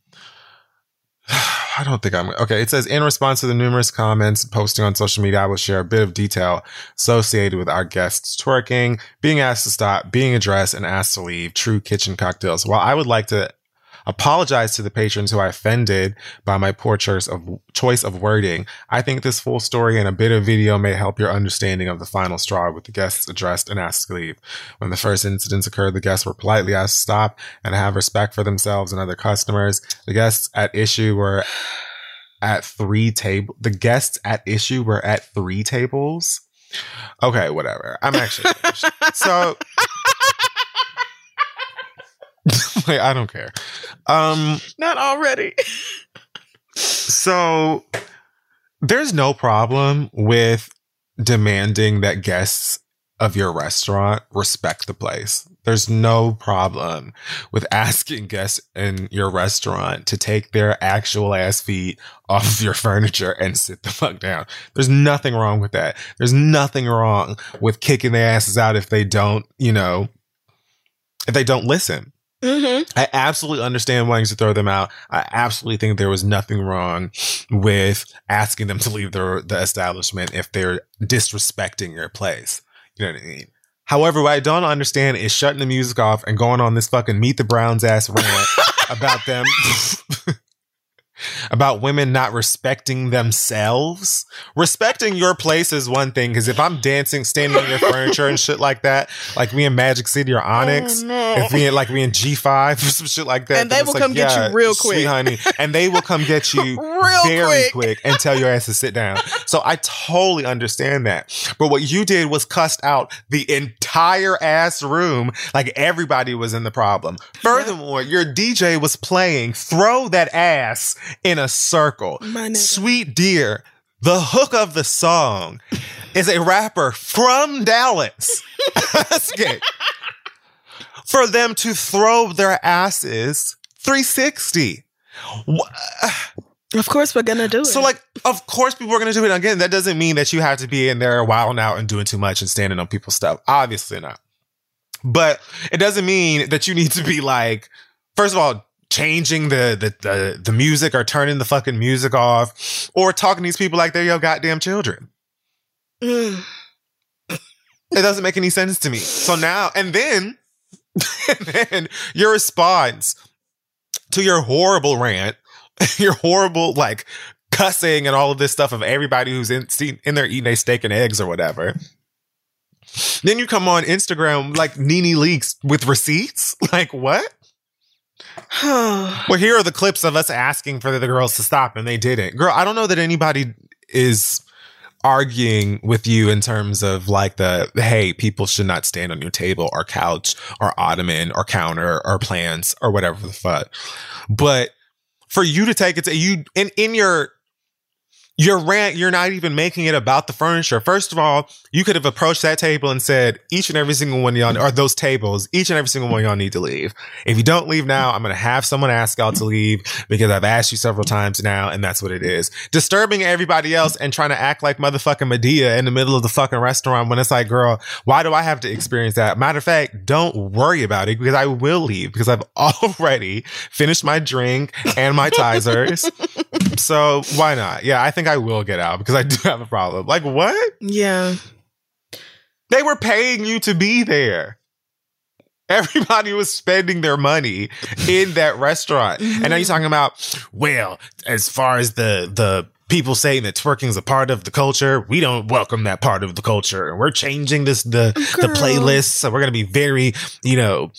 I don't think I'm okay. It says in response to the numerous comments posting on social media, I will share a bit of detail associated with our guests twerking, being asked to stop, being addressed, and asked to leave. True kitchen cocktails. While I would like to apologize to the patrons who I offended by my poor choice of choice of wording, I think this full story and a bit of video may help your understanding of the final straw with the guests addressed and asked to leave. When the first incidents occurred, the guests were politely asked to stop and have respect for themselves and other customers. The guests at issue were at three table. The guests at issue were at three tables. Okay, whatever. I'm actually finished. so. Wait, I don't care. Um, Not already. so there's no problem with demanding that guests of your restaurant respect the place. There's no problem with asking guests in your restaurant to take their actual ass feet off of your furniture and sit the fuck down. There's nothing wrong with that. There's nothing wrong with kicking their asses out if they don't, you know, if they don't listen. Mm-hmm. I absolutely understand wanting to throw them out. I absolutely think there was nothing wrong with asking them to leave the the establishment if they're disrespecting your place. You know what I mean? However, what I don't understand is shutting the music off and going on this fucking Meet the Browns ass rant about them about women not respecting themselves. Respecting your place is one thing because if I'm dancing, standing on your furniture and shit like that, like we in Magic City or oh, Onyx, Oh, no. if we in, like we in G5 or some shit like that, And they will like, come get you yeah, real quick. honey, and they will come get you Real very quick. quick and tell your ass to sit down. So I totally understand that. But what you did was cussed out the entire ass room like everybody was in the problem. Furthermore, your DJ was playing Throw That Ass in a Circle. Sweet dear, the hook of the song is a rapper from Dallas asking for them to throw their asses 360. Of course, we're gonna do it. so, like, of course, people are going to do it again. That doesn't mean that you have to be in there wilding out and doing too much and standing on people's stuff. Obviously not. But it doesn't mean that you need to be like, first of all, changing the the the, the music or turning the fucking music off or talking to these people like they're your goddamn children. Mm. It doesn't make any sense to me. So now, and then, and then your response to your horrible rant, your horrible like cussing and all of this stuff of everybody who's in in there eating a steak and eggs or whatever. Then you come on Instagram like NeNe Leakes with receipts. Like what? Well, here are the clips of us asking for the girls to stop, and they didn't. Girl, I don't know that anybody is arguing with you in terms of like the hey, people should not stand on your table or couch or ottoman or counter or plants or whatever the fuck. But for you to take it to you in in your your rant, you're not even making it about the furniture. First of all, you could have approached that table and said, each and every single one of y'all, or those tables, each and every single one of y'all need to leave. If you don't leave now, I'm going to have someone ask y'all to leave because I've asked you several times now, and that's what it is. Disturbing everybody else and trying to act like motherfucking Madea in the middle of the fucking restaurant when it's like, girl, why do I have to experience that? Matter of fact, don't worry about it because I will leave because I've already finished my drink and my Tizers. so why not? Yeah, I think I will get out because I do have a problem. Like what? yeah. They were paying you to be there. Everybody was spending their money in that restaurant. And now you're mm-hmm. talking about, well, as far as the the people saying that twerking is a part of the culture, we don't welcome that part of the culture. And we're changing this the the Girl. playlist. So we're gonna be very, you know,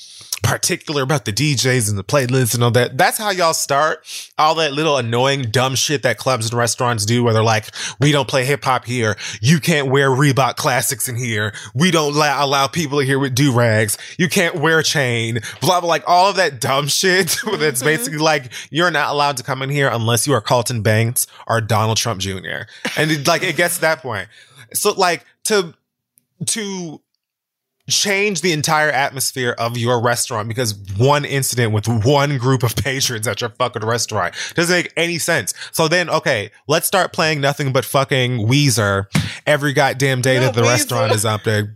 particular about the DJs and the playlists and all that. That's how y'all start all that little annoying dumb shit that clubs and restaurants do where they're like, we don't play hip hop here. You can't wear Reebok classics in here. We don't allow, allow people here with do rags. You can't wear chain, blah, blah, like all of that dumb shit that's mm-hmm. basically like, you're not allowed to come in here unless you are Carlton Banks or Donald Trump Jr. And it, like, it gets to that point. So like to, to change the entire atmosphere of your restaurant because one incident with one group of patrons at your fucking restaurant doesn't make any sense. So then, okay, let's start playing nothing but fucking Weezer every goddamn day No, that the Weezer. restaurant is up there.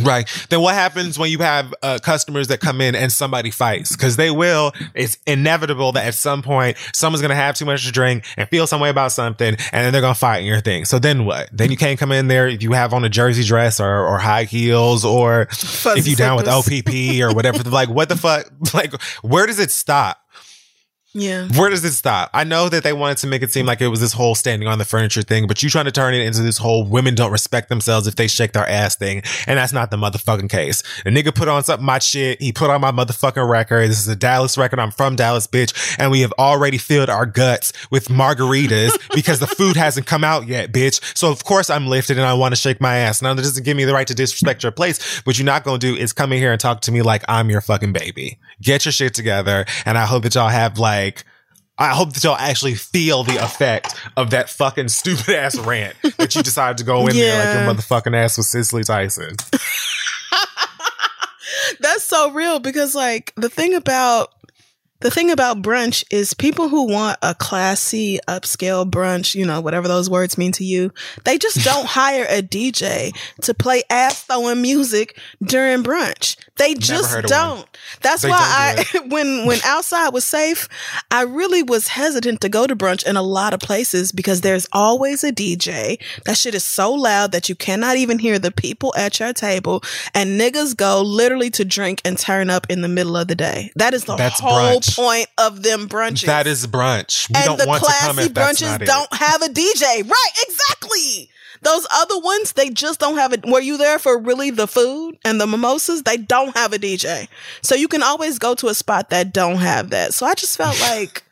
Right. Then what happens when you have uh, customers that come in and somebody fights? Because they will. It's inevitable that at some point someone's going to have too much to drink and feel some way about something, and then they're going to fight in your thing. So then what? Then you can't come in there if you have on a jersey dress or, or high heels or Fuzzy if you down with. OPP or whatever. like, what the fuck? Like, where does it stop? Yeah. Where does it stop? I know that they wanted to make it seem like it was this whole standing on the furniture thing, but you trying to turn it into this whole women don't respect themselves if they shake their ass thing. And that's not the motherfucking case. The nigga put on something my shit. He put on my motherfucking record. This is a Dallas record. I'm from Dallas, bitch. And we have already filled our guts with margaritas because the food hasn't come out yet, bitch. So of course I'm lifted and I want to shake my ass. Now that doesn't give me the right to disrespect your place. What you're not going to do is come in here and talk to me like I'm your fucking baby. Get your shit together. And I hope that y'all have like, I hope that y'all actually feel the effect of that fucking stupid ass rant that you decided to go in there like your motherfucking ass was Cicely Tyson. That's so real because like the thing about the thing about brunch is people who want a classy upscale brunch, you know, whatever those words mean to you, they just don't hire a DJ to play ass throwing music during brunch. They just don't. That's They why don't I when when outside was safe, I really was hesitant to go to brunch in a lot of places because there's always a DJ. That shit is so loud that you cannot even hear the people at your table and niggas go literally to drink and turn up in the middle of the day. That is the That's whole brunch. point of them brunches. That is brunch. We and don't the want to come classy brunches don't have a DJ. Right, exactly. Those other ones, they just don't have it. Were you there for really the food and the mimosas? They don't have a DJ. So you can always go to a spot that don't have that. So I just felt like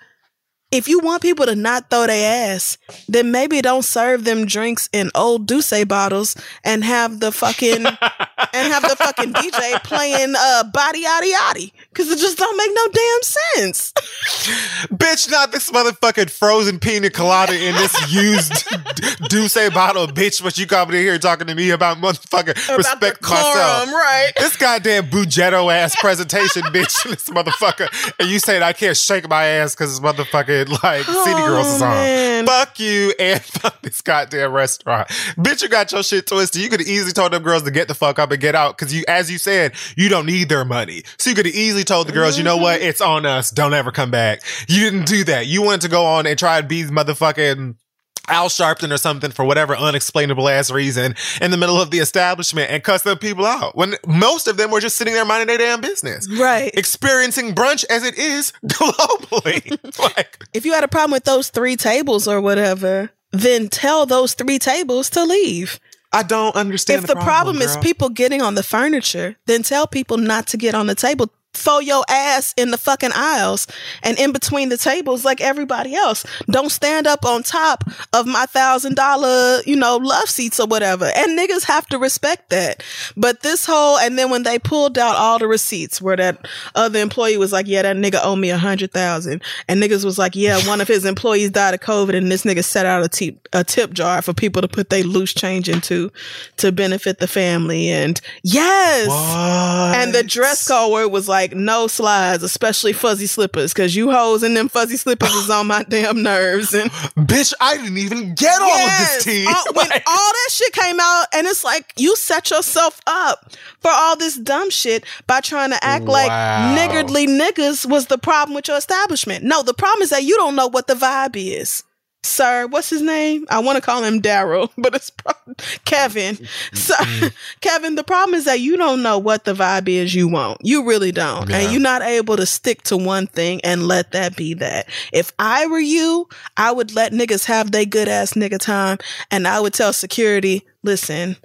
if you want people to not throw their ass, then maybe don't serve them drinks in old D'ussé bottles and have the fucking and have the fucking DJ playing uh body yaddy yaddy. Cause it just don't make no damn sense. Bitch, not this motherfucking frozen pina colada in this used D'ussé bottle, bitch. But you coming in here talking to me about motherfucking About respect myself. right? This goddamn Bugetto ass presentation, bitch. This motherfucker. And you saying I can't shake my ass because this like City Girls is Oh, on. Fuck you and fuck this goddamn restaurant. Bitch, you got your shit twisted. You could have easily told them girls to get the fuck up and get out because you, as you said, you don't need their money. So you could have easily told the girls, you know what? Mm-hmm. It's on us. Don't ever come back. You didn't do that. You wanted to go on and try and be motherfucking Al Sharpton or something for whatever unexplainable ass reason in the middle of the establishment and cuss the people out when most of them were just sitting there minding their damn business. Right. Experiencing brunch as it is globally. like, if you had a problem with those three tables or whatever, then tell those three tables to leave. I don't understand if the, problem, is girl. people getting on the furniture, then tell people not to get on the table. Throw your ass in the fucking aisles and in between the tables like everybody else. Don't stand up on top of my thousand dollar, you know, love seats or whatever. And niggas have to respect that. But this whole, and then when they pulled out all the receipts where that other employee was like, yeah, that nigga owed me a hundred thousand. And niggas was like, yeah, one of his employees died of COVID and this nigga set out a tip, a tip jar for people to put their loose change into to benefit the family. And yes. What? And the dress code was like no slides, especially fuzzy slippers, because you hoes in them fuzzy slippers is on my damn nerves. And Bitch, I didn't even get all of this tea. all- when all that shit came out, and it's like you set yourself up for all this dumb shit by trying to act like niggardly niggas was the problem with your establishment. No, the problem is that you don't know what the vibe is. Sir, what's his name? I want to call him Daryl, but it's pro- Kevin. So. Kevin, the problem is that you don't know what the vibe is you want. You really don't. Yeah. And you're not able to stick to one thing and let that be that. If I were you, I would let niggas have they good ass nigga time and I would tell security, listen,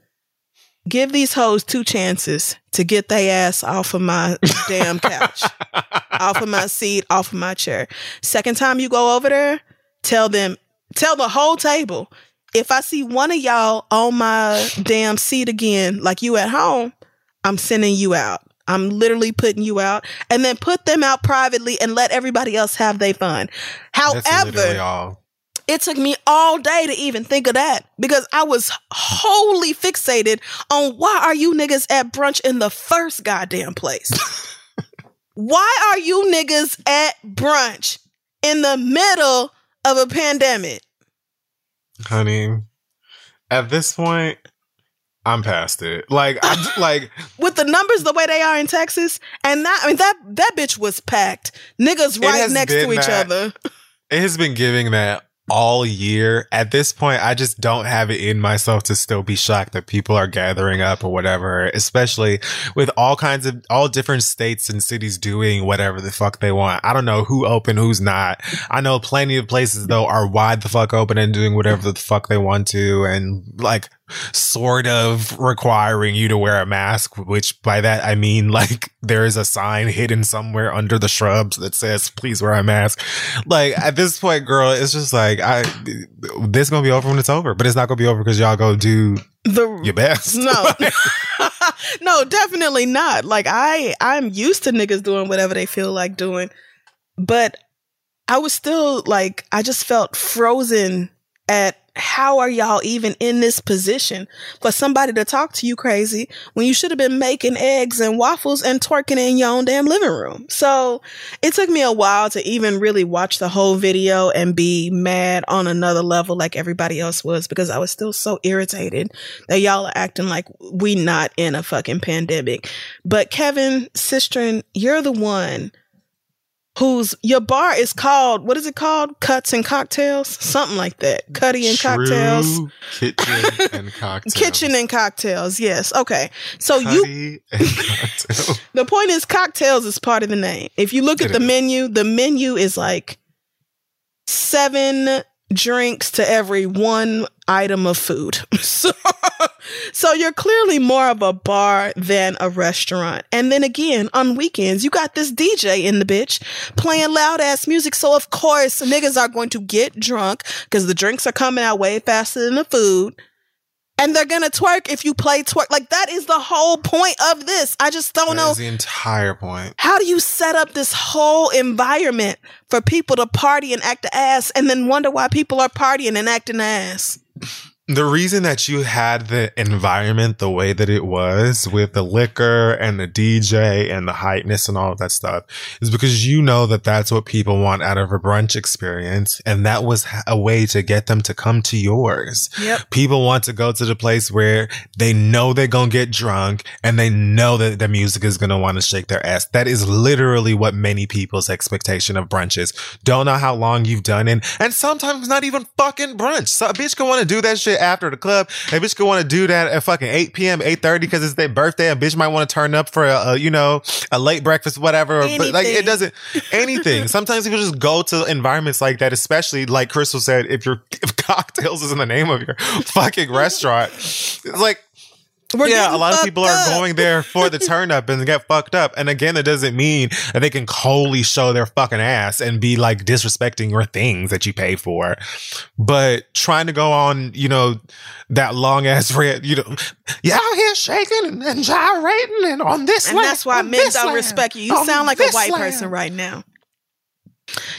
give these hoes two chances to get their ass off of my damn couch, off of my seat, off of my chair. Second time you go over there, tell them, tell the whole table, if I see one of y'all on my damn seat again, like you at home, I'm sending you out. I'm literally putting you out and then put them out privately and let everybody else have their fun. However, it took me all day to even think of that because I was wholly fixated on why are you niggas at brunch in the first goddamn place? why are you niggas at brunch in the middle of a pandemic? honey. At this point, I'm past it. Like, I like With the numbers the way they are in Texas, and that I mean that that bitch was packed. Niggas right next to each that. other. it has been giving that all year. At this point, I just don't have it in myself to still be shocked that people are gathering up or whatever, especially with all kinds of all different states and cities doing whatever the fuck they want. I don't know who open, who's not. I know plenty of places though are wide the fuck open and doing whatever the fuck they want to and like sort of requiring you to wear a mask, which by that I mean like there is a sign hidden somewhere under the shrubs that says please wear a mask. Like at this point, girl, it's just like I this gonna be over when it's over, but it's not gonna be over because y'all go do The your best. No. no, definitely not. Like I I'm used to niggas doing whatever they feel like doing. But I was still like I just felt frozen at how are y'all even in this position for somebody to talk to you crazy when you should have been making eggs and waffles and twerking in your own damn living room? So it took me a while to even really watch the whole video and be mad on another level like everybody else was because I was still so irritated that y'all are acting like we not in a fucking pandemic. But Kevin Systrom, you're the one whose your bar is called what is it called? Cuts and cocktails, something like that. Cutty and True cocktails, Kitchen and cocktails. kitchen and cocktails. Yes, okay. So you, and cocktails. the point is, cocktails is part of the name. If you look at the is. menu, the menu is like seven drinks to every one item of food. So, so you're clearly more of a bar than a restaurant. And then again, on weekends, you got this DJ in the bitch playing loud ass music. So of course, niggas are going to get drunk because the drinks are coming out way faster than the food. And they're gonna twerk if you play twerk. Like that is the whole point of this. I just don't That know is the entire point. how do you set up this whole environment for people to party and act the ass and then wonder why people are partying and acting the ass? The reason that you had the environment the way that it was with the liquor and the DJ and the heightness and all of that stuff is because you know that that's what people want out of a brunch experience. And that was a way to get them to come to yours. Yep. People want to go to the place where they know they're going to get drunk and they know that the music is going to want to shake their ass. That is literally what many people's expectation of brunch is. Don't know how long you've done it. And sometimes not even fucking brunch. So a bitch can want to do that shit after the club. A bitch can want to do that at fucking 8 p.m., 8.30 because it's their birthday. A bitch might want to turn up for a, a, you know, a late breakfast, whatever. But like, it doesn't, anything. Sometimes people just go to environments like that, especially like Crissle said, if your if cocktails is in the name of your fucking restaurant. It's like, We're yeah, a lot of people are going there for the turn up and get fucked up. And again, that doesn't mean that they can wholly show their fucking ass and be like disrespecting your things that you pay for. But trying to go on, you know, that long ass red, you know, out here shaking and, and gyrating and on this And land, that's why men don't land, respect you. You sound like a white land. person right now.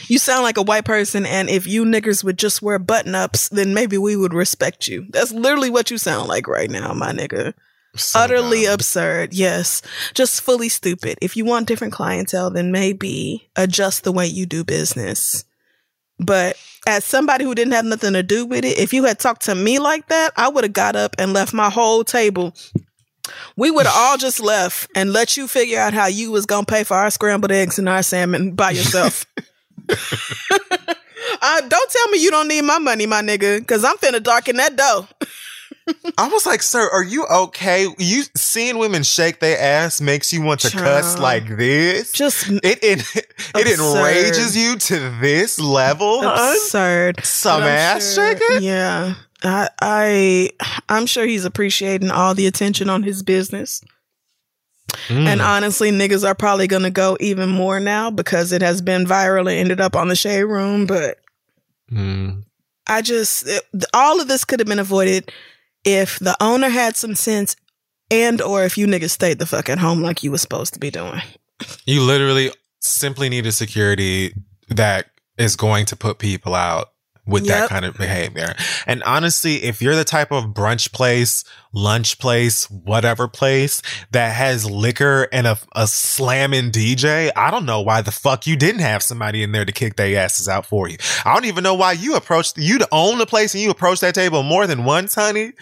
You sound like a white person, and if you niggers would just wear button ups, then maybe we would respect you. That's literally what you sound like right now, my nigga. So Utterly dumb. absurd. Yes. Just fully stupid. If you want different clientele, then maybe adjust the way you do business. But as somebody who didn't have nothing to do with it, if you had talked to me like that, I would have got up and left my whole table. We would have all just left and let you figure out how you was gonna pay for our scrambled eggs and our salmon by yourself. uh, don't tell me you don't need my money, my nigga, because I'm finna darken that dough. I was like, sir, are you okay? You seeing women shake their ass makes you want to cuss like this? Just it it, it Absurd. enrages you to this level, absurd. Some But ass sure- shaking? Yeah. I, I I'm sure he's appreciating all the attention on his business. Mm. And honestly, niggas are probably gonna go even more now because it has been viral and ended up on the shade room. But Mm. I just it, all of this could have been avoided if the owner had some sense and or if you niggas stayed the fuck at home like you was supposed to be doing. You literally simply need a security that is going to put people out with that kind of behavior. And honestly, if you're the type of brunch place, lunch place, whatever place that has liquor and a, a slamming DJ, I don't know why the fuck you didn't have somebody in there to kick their asses out for you. I don't even know why you approached, you to own the place and you approached that table more than once, honey.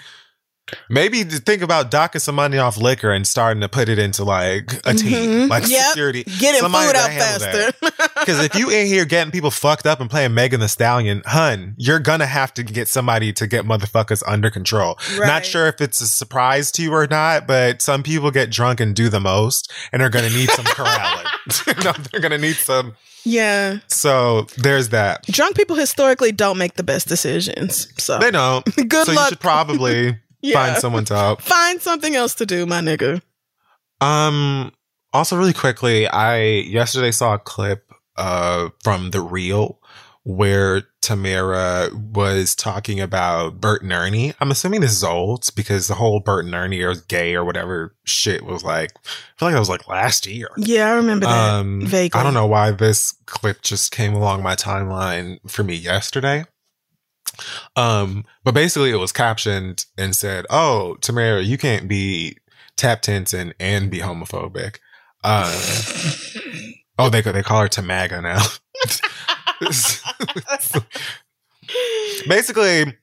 Maybe think about docking some money off liquor and starting to put it into like a team, Mhm. like Yep. security. Getting Somebody food out faster. Because if you in here getting people fucked up and playing Megan Thee Stallion, hun, you're gonna have to get somebody to get motherfuckers under control. Right. Not sure if it's a surprise to you or not, but some people get drunk and do the most, and are gonna need some corralling. no, they're gonna need some. yeah. So there's that. Drunk people historically don't make the best decisions. So They don't. Good so luck. you should probably Yeah. find someone to help. find something else to do, my nigga. Um. Also, really quickly, I yesterday saw a clip uh from the Real where Tamera was talking about Bert and Ernie. I'm assuming this is old because the whole Bert and Ernie are gay or whatever shit was like. I feel like that was like last year. Yeah, I remember that Um, vaguely. I don't know why this clip just came along my timeline for me yesterday. Um, but basically it was captioned and said, "Oh, Tamera, you can't be tap dancing and be homophobic." Um, oh, they they call her Tamaga now. basically,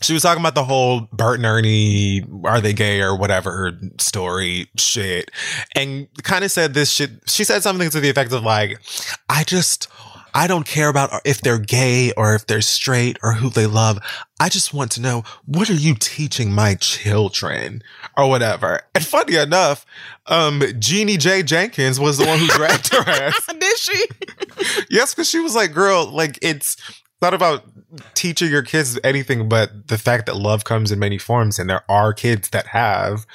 she was talking about the whole Bert and Ernie, are they gay or whatever story shit. And kind of said this shit. She said something to the effect of like, I just, I don't care about if they're gay or if they're straight or who they love. I just want to know, what are you teaching my children or whatever? And funny enough, um, Jeannie J. Jenkins was the one who dragged her ass. Did she? yes, because she was like, girl, like it's not about teaching your kids anything but the fact that love comes in many forms and there are kids that have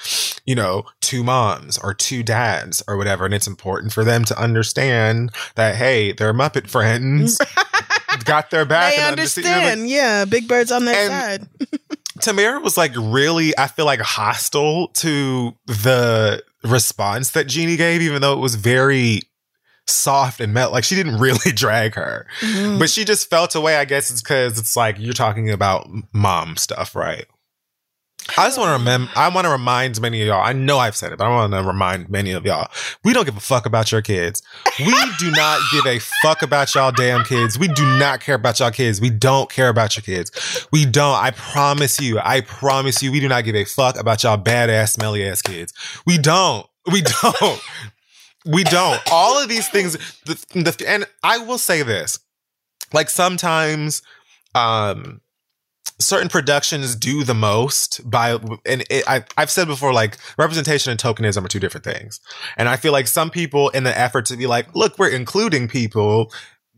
you know two moms or two dads or whatever and it's important for them to understand that hey their muppet friends mm. got their back They and understand. yeah, big birds on their side. Tamera was like really, I feel like hostile to the response that Jeannie gave, even though it was very soft and melt. Like she didn't really drag her, Mm-hmm. but she just felt away. I guess it's because it's like you're talking about mom stuff, right? I just want to remember. I want to remind many of y'all. I know I've said it, but I want to remind many of y'all. We don't give a fuck about your kids. We do not give a fuck about y'all damn kids. We do not care about y'all kids. We don't care about your kids. We don't. I promise you. I promise you. We do not give a fuck about y'all badass, smelly ass kids. We don't. We don't. We don't. All of these things. The, the, and I will say this. Like sometimes, um, certain productions do the most by and it, I, i've said before like representation and tokenism are two different things and i feel like some people in the effort to be like look we're including people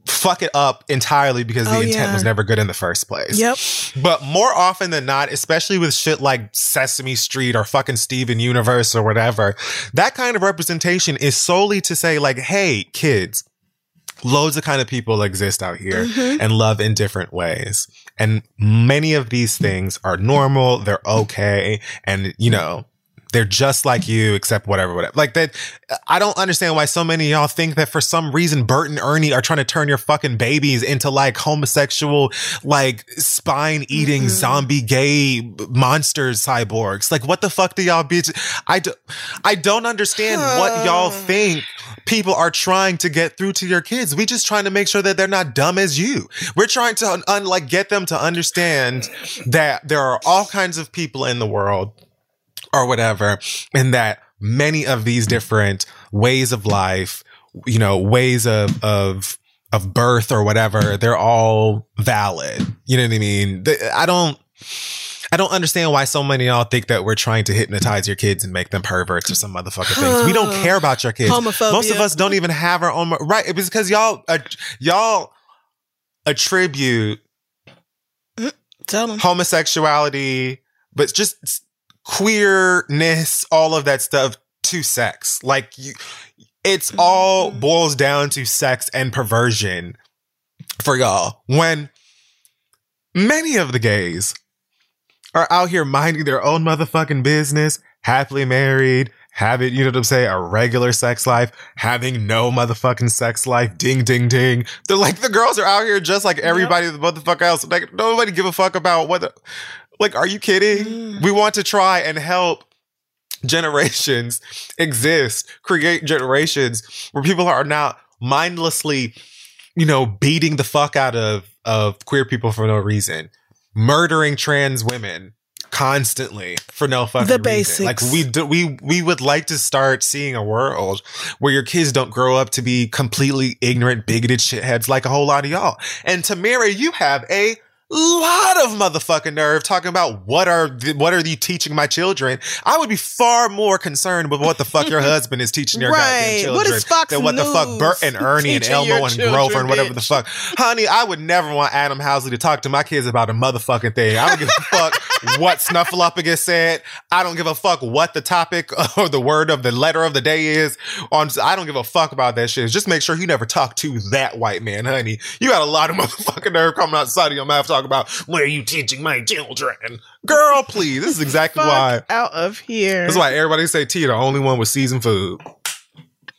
fuck it up entirely because the Oh, intent yeah. was never good in the first place Yep. but more often than not, especially with shit like Sesame Street or fucking Steven Universe or whatever, that kind of representation is solely to say, like, hey, kids, loads of kind of people exist out here mm-hmm. and love in different ways. And many of these things are normal, they're okay, and you know, they're just like you, except whatever, whatever. Like that, I don't understand why so many of y'all think that for some reason Bert and Ernie are trying to turn your fucking babies into like homosexual, like spine eating mm-hmm. zombie gay monsters cyborgs. Like, what the fuck do y'all bitch? I do, I don't understand what y'all think people are trying to get through to your kids. We just trying to make sure that they're not dumb as you. We're trying to un- un- like get them to understand that there are all kinds of people in the world or whatever, and that many of these different ways of life, you know, ways of of of birth or whatever, they're all valid. You know what I mean? I don't. I don't understand why so many of y'all think that we're trying to hypnotize your kids and make them perverts or some motherfucking things. We don't care about your kids. Homophobia. Most of us don't even have our own right. It's because y'all uh, y'all attribute Tell them. homosexuality, but just queerness, all of that stuff to sex. Like you, it's all mm-hmm. boils down to sex and perversion for y'all. When many of the gays are out here minding their own motherfucking business, happily married, having, you know what I'm saying, a regular sex life, having no motherfucking sex life, ding, ding, ding. They're like, the girls are out here just like everybody the motherfucker else. Like, nobody give a fuck about what the, like, are you kidding? We want to try and help generations exist, create generations where people are not mindlessly, you know, beating the fuck out of, of queer people for no reason, murdering trans women constantly for no fucking The reason. Like we do, we we would like to start seeing a world where your kids don't grow up to be completely ignorant, bigoted shitheads like a whole lot of y'all. And Tamera, you have a lot of motherfucking nerve talking about what are th- what are you teaching my children? I would be far more concerned with what the fuck your husband is teaching your Right. goddamn children What is Fox than what the fuck Bert and Ernie and Elmo and children, Grover and whatever the fuck. Honey, I would never want Adam Housley to talk to my kids about a motherfucking thing. I don't give a fuck what Snuffleupagus said. I don't give a fuck what the topic or the word of the letter of the day is. On I don't give a fuck about that shit. Just make sure you never talk to that white man, honey. You got a lot of motherfucking nerve coming outside of your mouth talking about what are you teaching my children, girl? Please, this is exactly why. Out of here. That's why everybody say T the only one with seasoned food.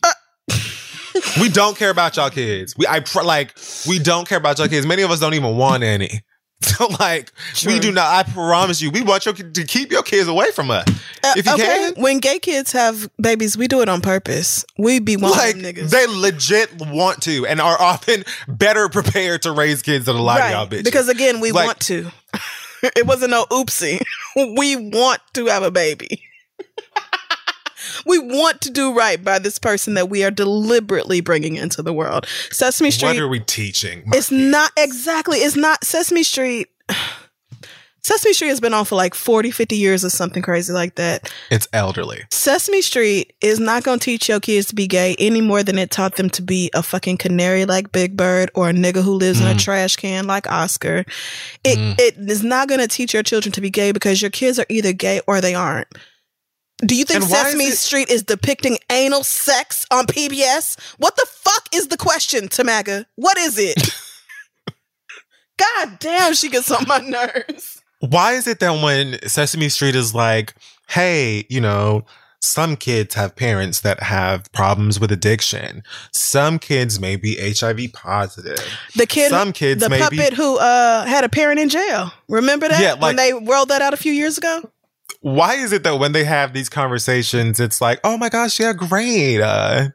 Uh. we don't care about y'all kids. We I pr- like we don't care about y'all kids. Many of us don't even want any. So like we do not. I promise you, we want you to keep your kids away from us. Uh, If you okay, can. when gay kids have babies, we do it on purpose. We be one Like niggas. they legit want to and are often better prepared to raise kids than a lot of y'all bitches. Because again, we Like- want to. it wasn't no oopsie. we want to have a baby. We want to do right by this person that we are deliberately bringing into the world. Sesame Street. what are we teaching? it's not exactly it's not Sesame Street Sesame Street has been on for like 40, 50 years or something crazy like that. It's elderly. Sesame Street is not going to teach your kids to be gay any more than it taught them to be a fucking canary like Big Bird or a nigga who lives in a Mhm. trash can like Oscar. It Mhm. it is not going to teach your children to be gay because your kids are either gay or they aren't. Do you think is Sesame it- Street is depicting anal sex on PBS? What the fuck is the question, Tamaga? What is it? God damn, she gets on my nerves. Why is it that when Sesame Street is like, hey, you know, some kids have parents that have problems with addiction. Some kids may be HIV positive. The kid, Some kids the may be- puppet who uh, had a parent in jail. Remember that Yeah, when they rolled that out a few years ago? Why is it that when they have these conversations, it's like, oh my gosh, yeah, great. Uh,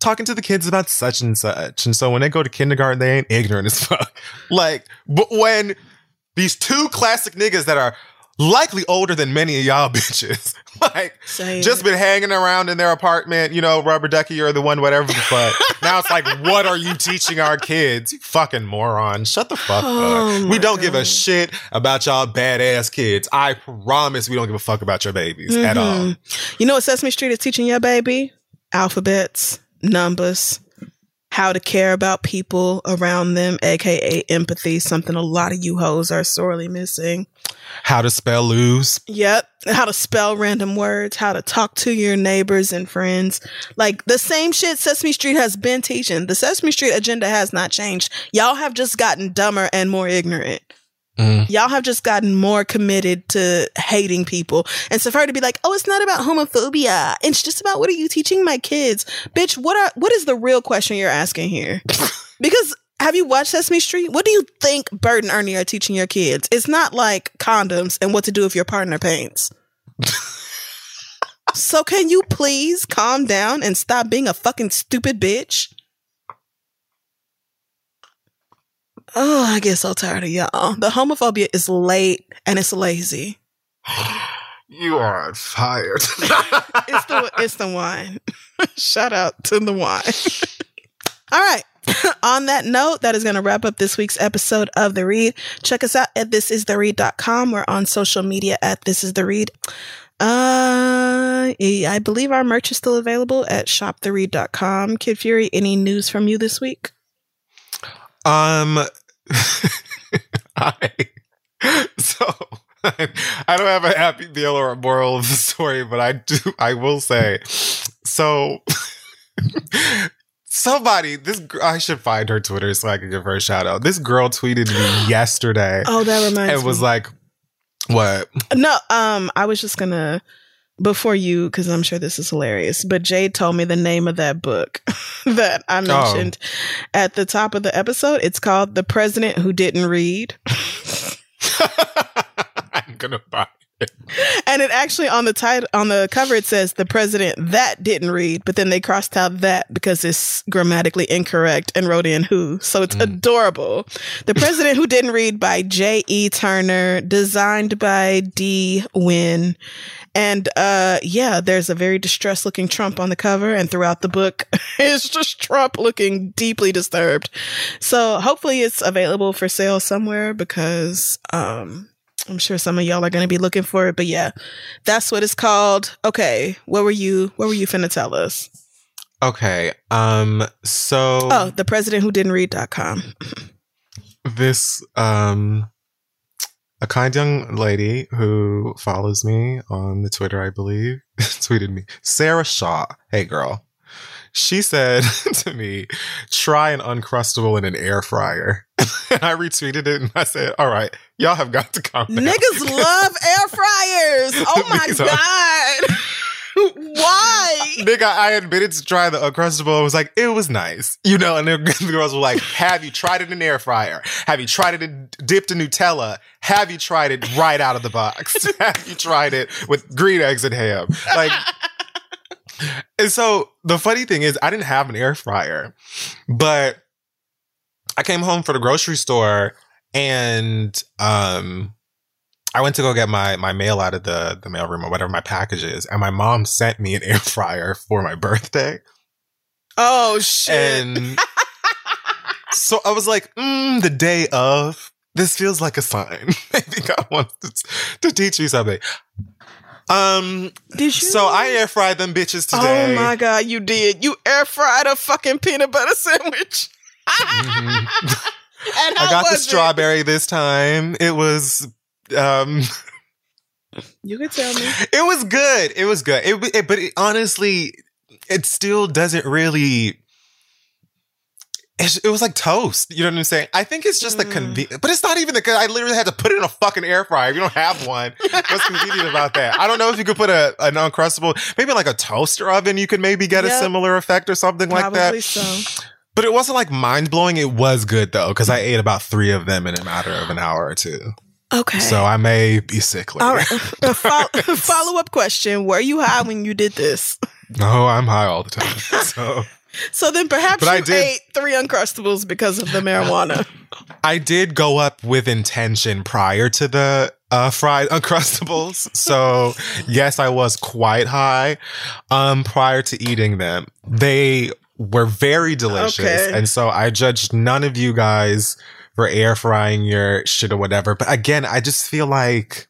talking to the kids about such and such. And so when they go to kindergarten, they ain't ignorant as fuck. Like, but when these two classic niggas that are likely older than many of y'all bitches, like, Say just been hanging around in their apartment, you know, rubber ducky or the one, whatever the fuck. now it's like, what are you teaching our kids? You fucking moron. Shut the fuck Oh up. We don't give a shit about y'all badass kids. I promise we don't give a fuck about your babies at mm-hmm. all. You know what Sesame Street is teaching your baby? Alphabets, numbers, how to care about people around them, aka empathy, something a lot of you hoes are sorely missing. How to spell lose. Yep. How to spell random words, how to talk to your neighbors and friends. Like the same shit Sesame Street has been teaching. The Sesame Street agenda has not changed. Y'all have just gotten dumber and more ignorant. Mm. Y'all have just gotten more committed to hating people. And so for her to be like, oh, it's not about homophobia. It's just about what are you teaching my kids? Bitch, what are what is the real question you're asking here? because have you watched Sesame Street? What do you think Bert and Ernie are teaching your kids? It's not like condoms and what to do if your partner paints. so can you please calm down and stop being a fucking stupid bitch? Oh, I get so tired of y'all. The homophobia is late and it's lazy. You are fired. It's the it's the wine. Shout out to the wine. All right. On that note, that is going to wrap up this week's episode of The Read. Check us out at thisistheread.com. We're on social media at This Is The Read. Uh, I believe our merch is still available at shoptheread.com. Kid Fury, any news from you this week? Um, I so I don't have a happy meal or a moral of the story, but I do. I will say so. Somebody, this I should find her Twitter so I can give her a shout out. This girl tweeted me yesterday Oh, that reminds me and was me. like, "What? No, um, I was just gonna before you because I'm sure this is hilarious. But Jade told me the name of that book that I mentioned at the top of the episode. It's called "The President Who Didn't Read," I'm gonna buy." And it actually on the title on the cover it says "The President That Didn't Read," but then they crossed out that because it's grammatically incorrect and wrote in "Who," so it's adorable. "The President Who Didn't Read" by J. E. Turner, designed by D. Wynn. And uh yeah, there's a very distressed looking Trump on the cover and throughout the book it's just Trump looking deeply disturbed. So hopefully it's available for sale somewhere because um I'm sure some of y'all are going to be looking for it, but yeah. That's what it's called. Okay, what were you what were you finna tell us? Okay. Um. So Oh, the president who didn't read.com. this um a kind young lady who follows me on the Twitter, I believe, tweeted me. Sarah Shaw. Hey girl. She said to me, try an uncrustable in an air fryer. and I retweeted it and I said, All right, y'all have got to come. Niggas love air fryers. Oh my god. Why? Nigga, I admitted to try the Uncrustable. I was like, it was nice. You know, and the, the girls were like, have you tried it in an air fryer? Have you tried it in, dipped in Nutella? Have you tried it right out of the box? have you tried it with green eggs and ham? Like, and so the funny thing is, I didn't have an air fryer, but I came home for the grocery store and um I went to go get my my mail out of the the mailroom or whatever my package is, and my mom sent me an air fryer for my birthday. Oh shit! And so I was like, mm, the day of. This feels like a sign. Maybe God wants to, to teach me something. Um, did you? So I air fried them bitches today. Oh my god, you did! You air fried a fucking peanut butter sandwich. mm-hmm. I got the strawberry it? this time. It was um You could tell me. It was good. It was good. It, it but it, honestly, it still doesn't really. It was like toast. You know what I'm saying? I think it's just mm. the convenient, but it's not even the. I literally had to put it in a fucking air fryer. If you don't have one, what's convenient about that? I don't know if you could put a an uncrustable, maybe like a toaster oven. You could maybe get yep. a similar effect or something Probably like that. So. But it wasn't like mind blowing. It was good though, because I ate about three of them in a matter of an hour or two. Okay. So I may be sick later. All right. follow up question: Were you high when you did this? No, I'm high all the time. So. So then perhaps but you I did, ate three Uncrustables because of the marijuana. I did go up with intention prior to the uh, fried Uncrustables. so yes, I was quite high um, prior to eating them. They were very delicious. Okay. And so I judged none of you guys for air frying your shit or whatever. But again, I just feel like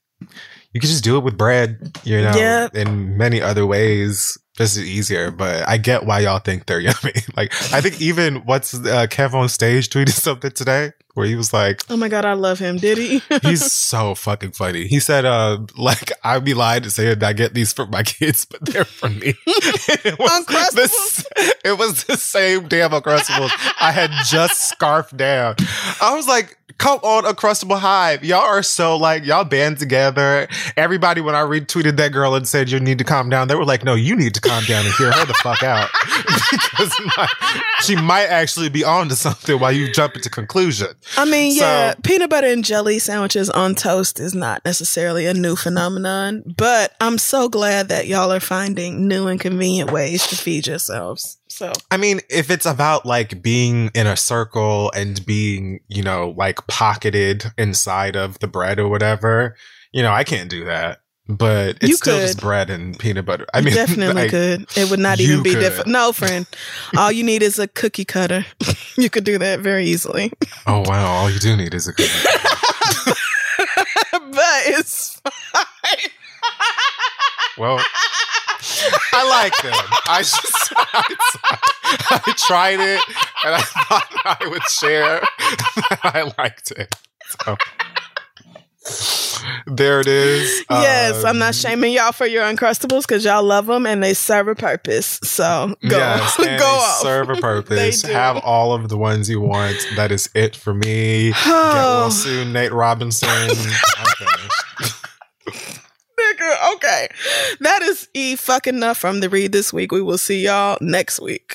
you could just do it with bread, you know, yep. in many other ways. Just easier, but I get why y'all think they're yummy. like, I think even what's uh, Kev on stage tweeted something today where he was like, "Oh my god, I love him." Did he? he's so fucking funny. He said, "Uh, like I'd be lying to say that I get these for my kids, but they're for me." it, was the, it was the same damn Uncrustables I had just scarfed down. I was like, come on, Uncrustable Hive. Y'all are so like, y'all band together. Everybody, when I retweeted that girl and said you need to calm down, they were like, no, you need to calm down and hear her the fuck out. because my, she might actually be on to something while you jump into conclusion. I mean, so, yeah, peanut butter and jelly sandwiches on toast is not necessarily a new phenomenon, but I'm so glad that y'all are finding new and convenient ways to feed yourselves. So, I mean, if it's about like being in a circle and being, you know, like pocketed inside of the bread or whatever, you know, I can't do that. But it's you still could. just bread and peanut butter. I you mean, definitely I, could. It would not even be different. No, friend. all you need is a cookie cutter. you could do that very easily. Oh wow! All you do need is a cookie. cutter. but it's fine. well, I like them. I just I, I tried it and I thought I would share. I liked it. So there it is. Yes, um, I'm not um, shaming y'all for your uncrustables because y'all love them and they serve a purpose. So go, yes, go off. Serve a purpose. Have all of the ones you want. That is it for me. Get well soon, Nate Robinson. Nigga, okay. That is e fucking enough from the read this week. We will see y'all next week.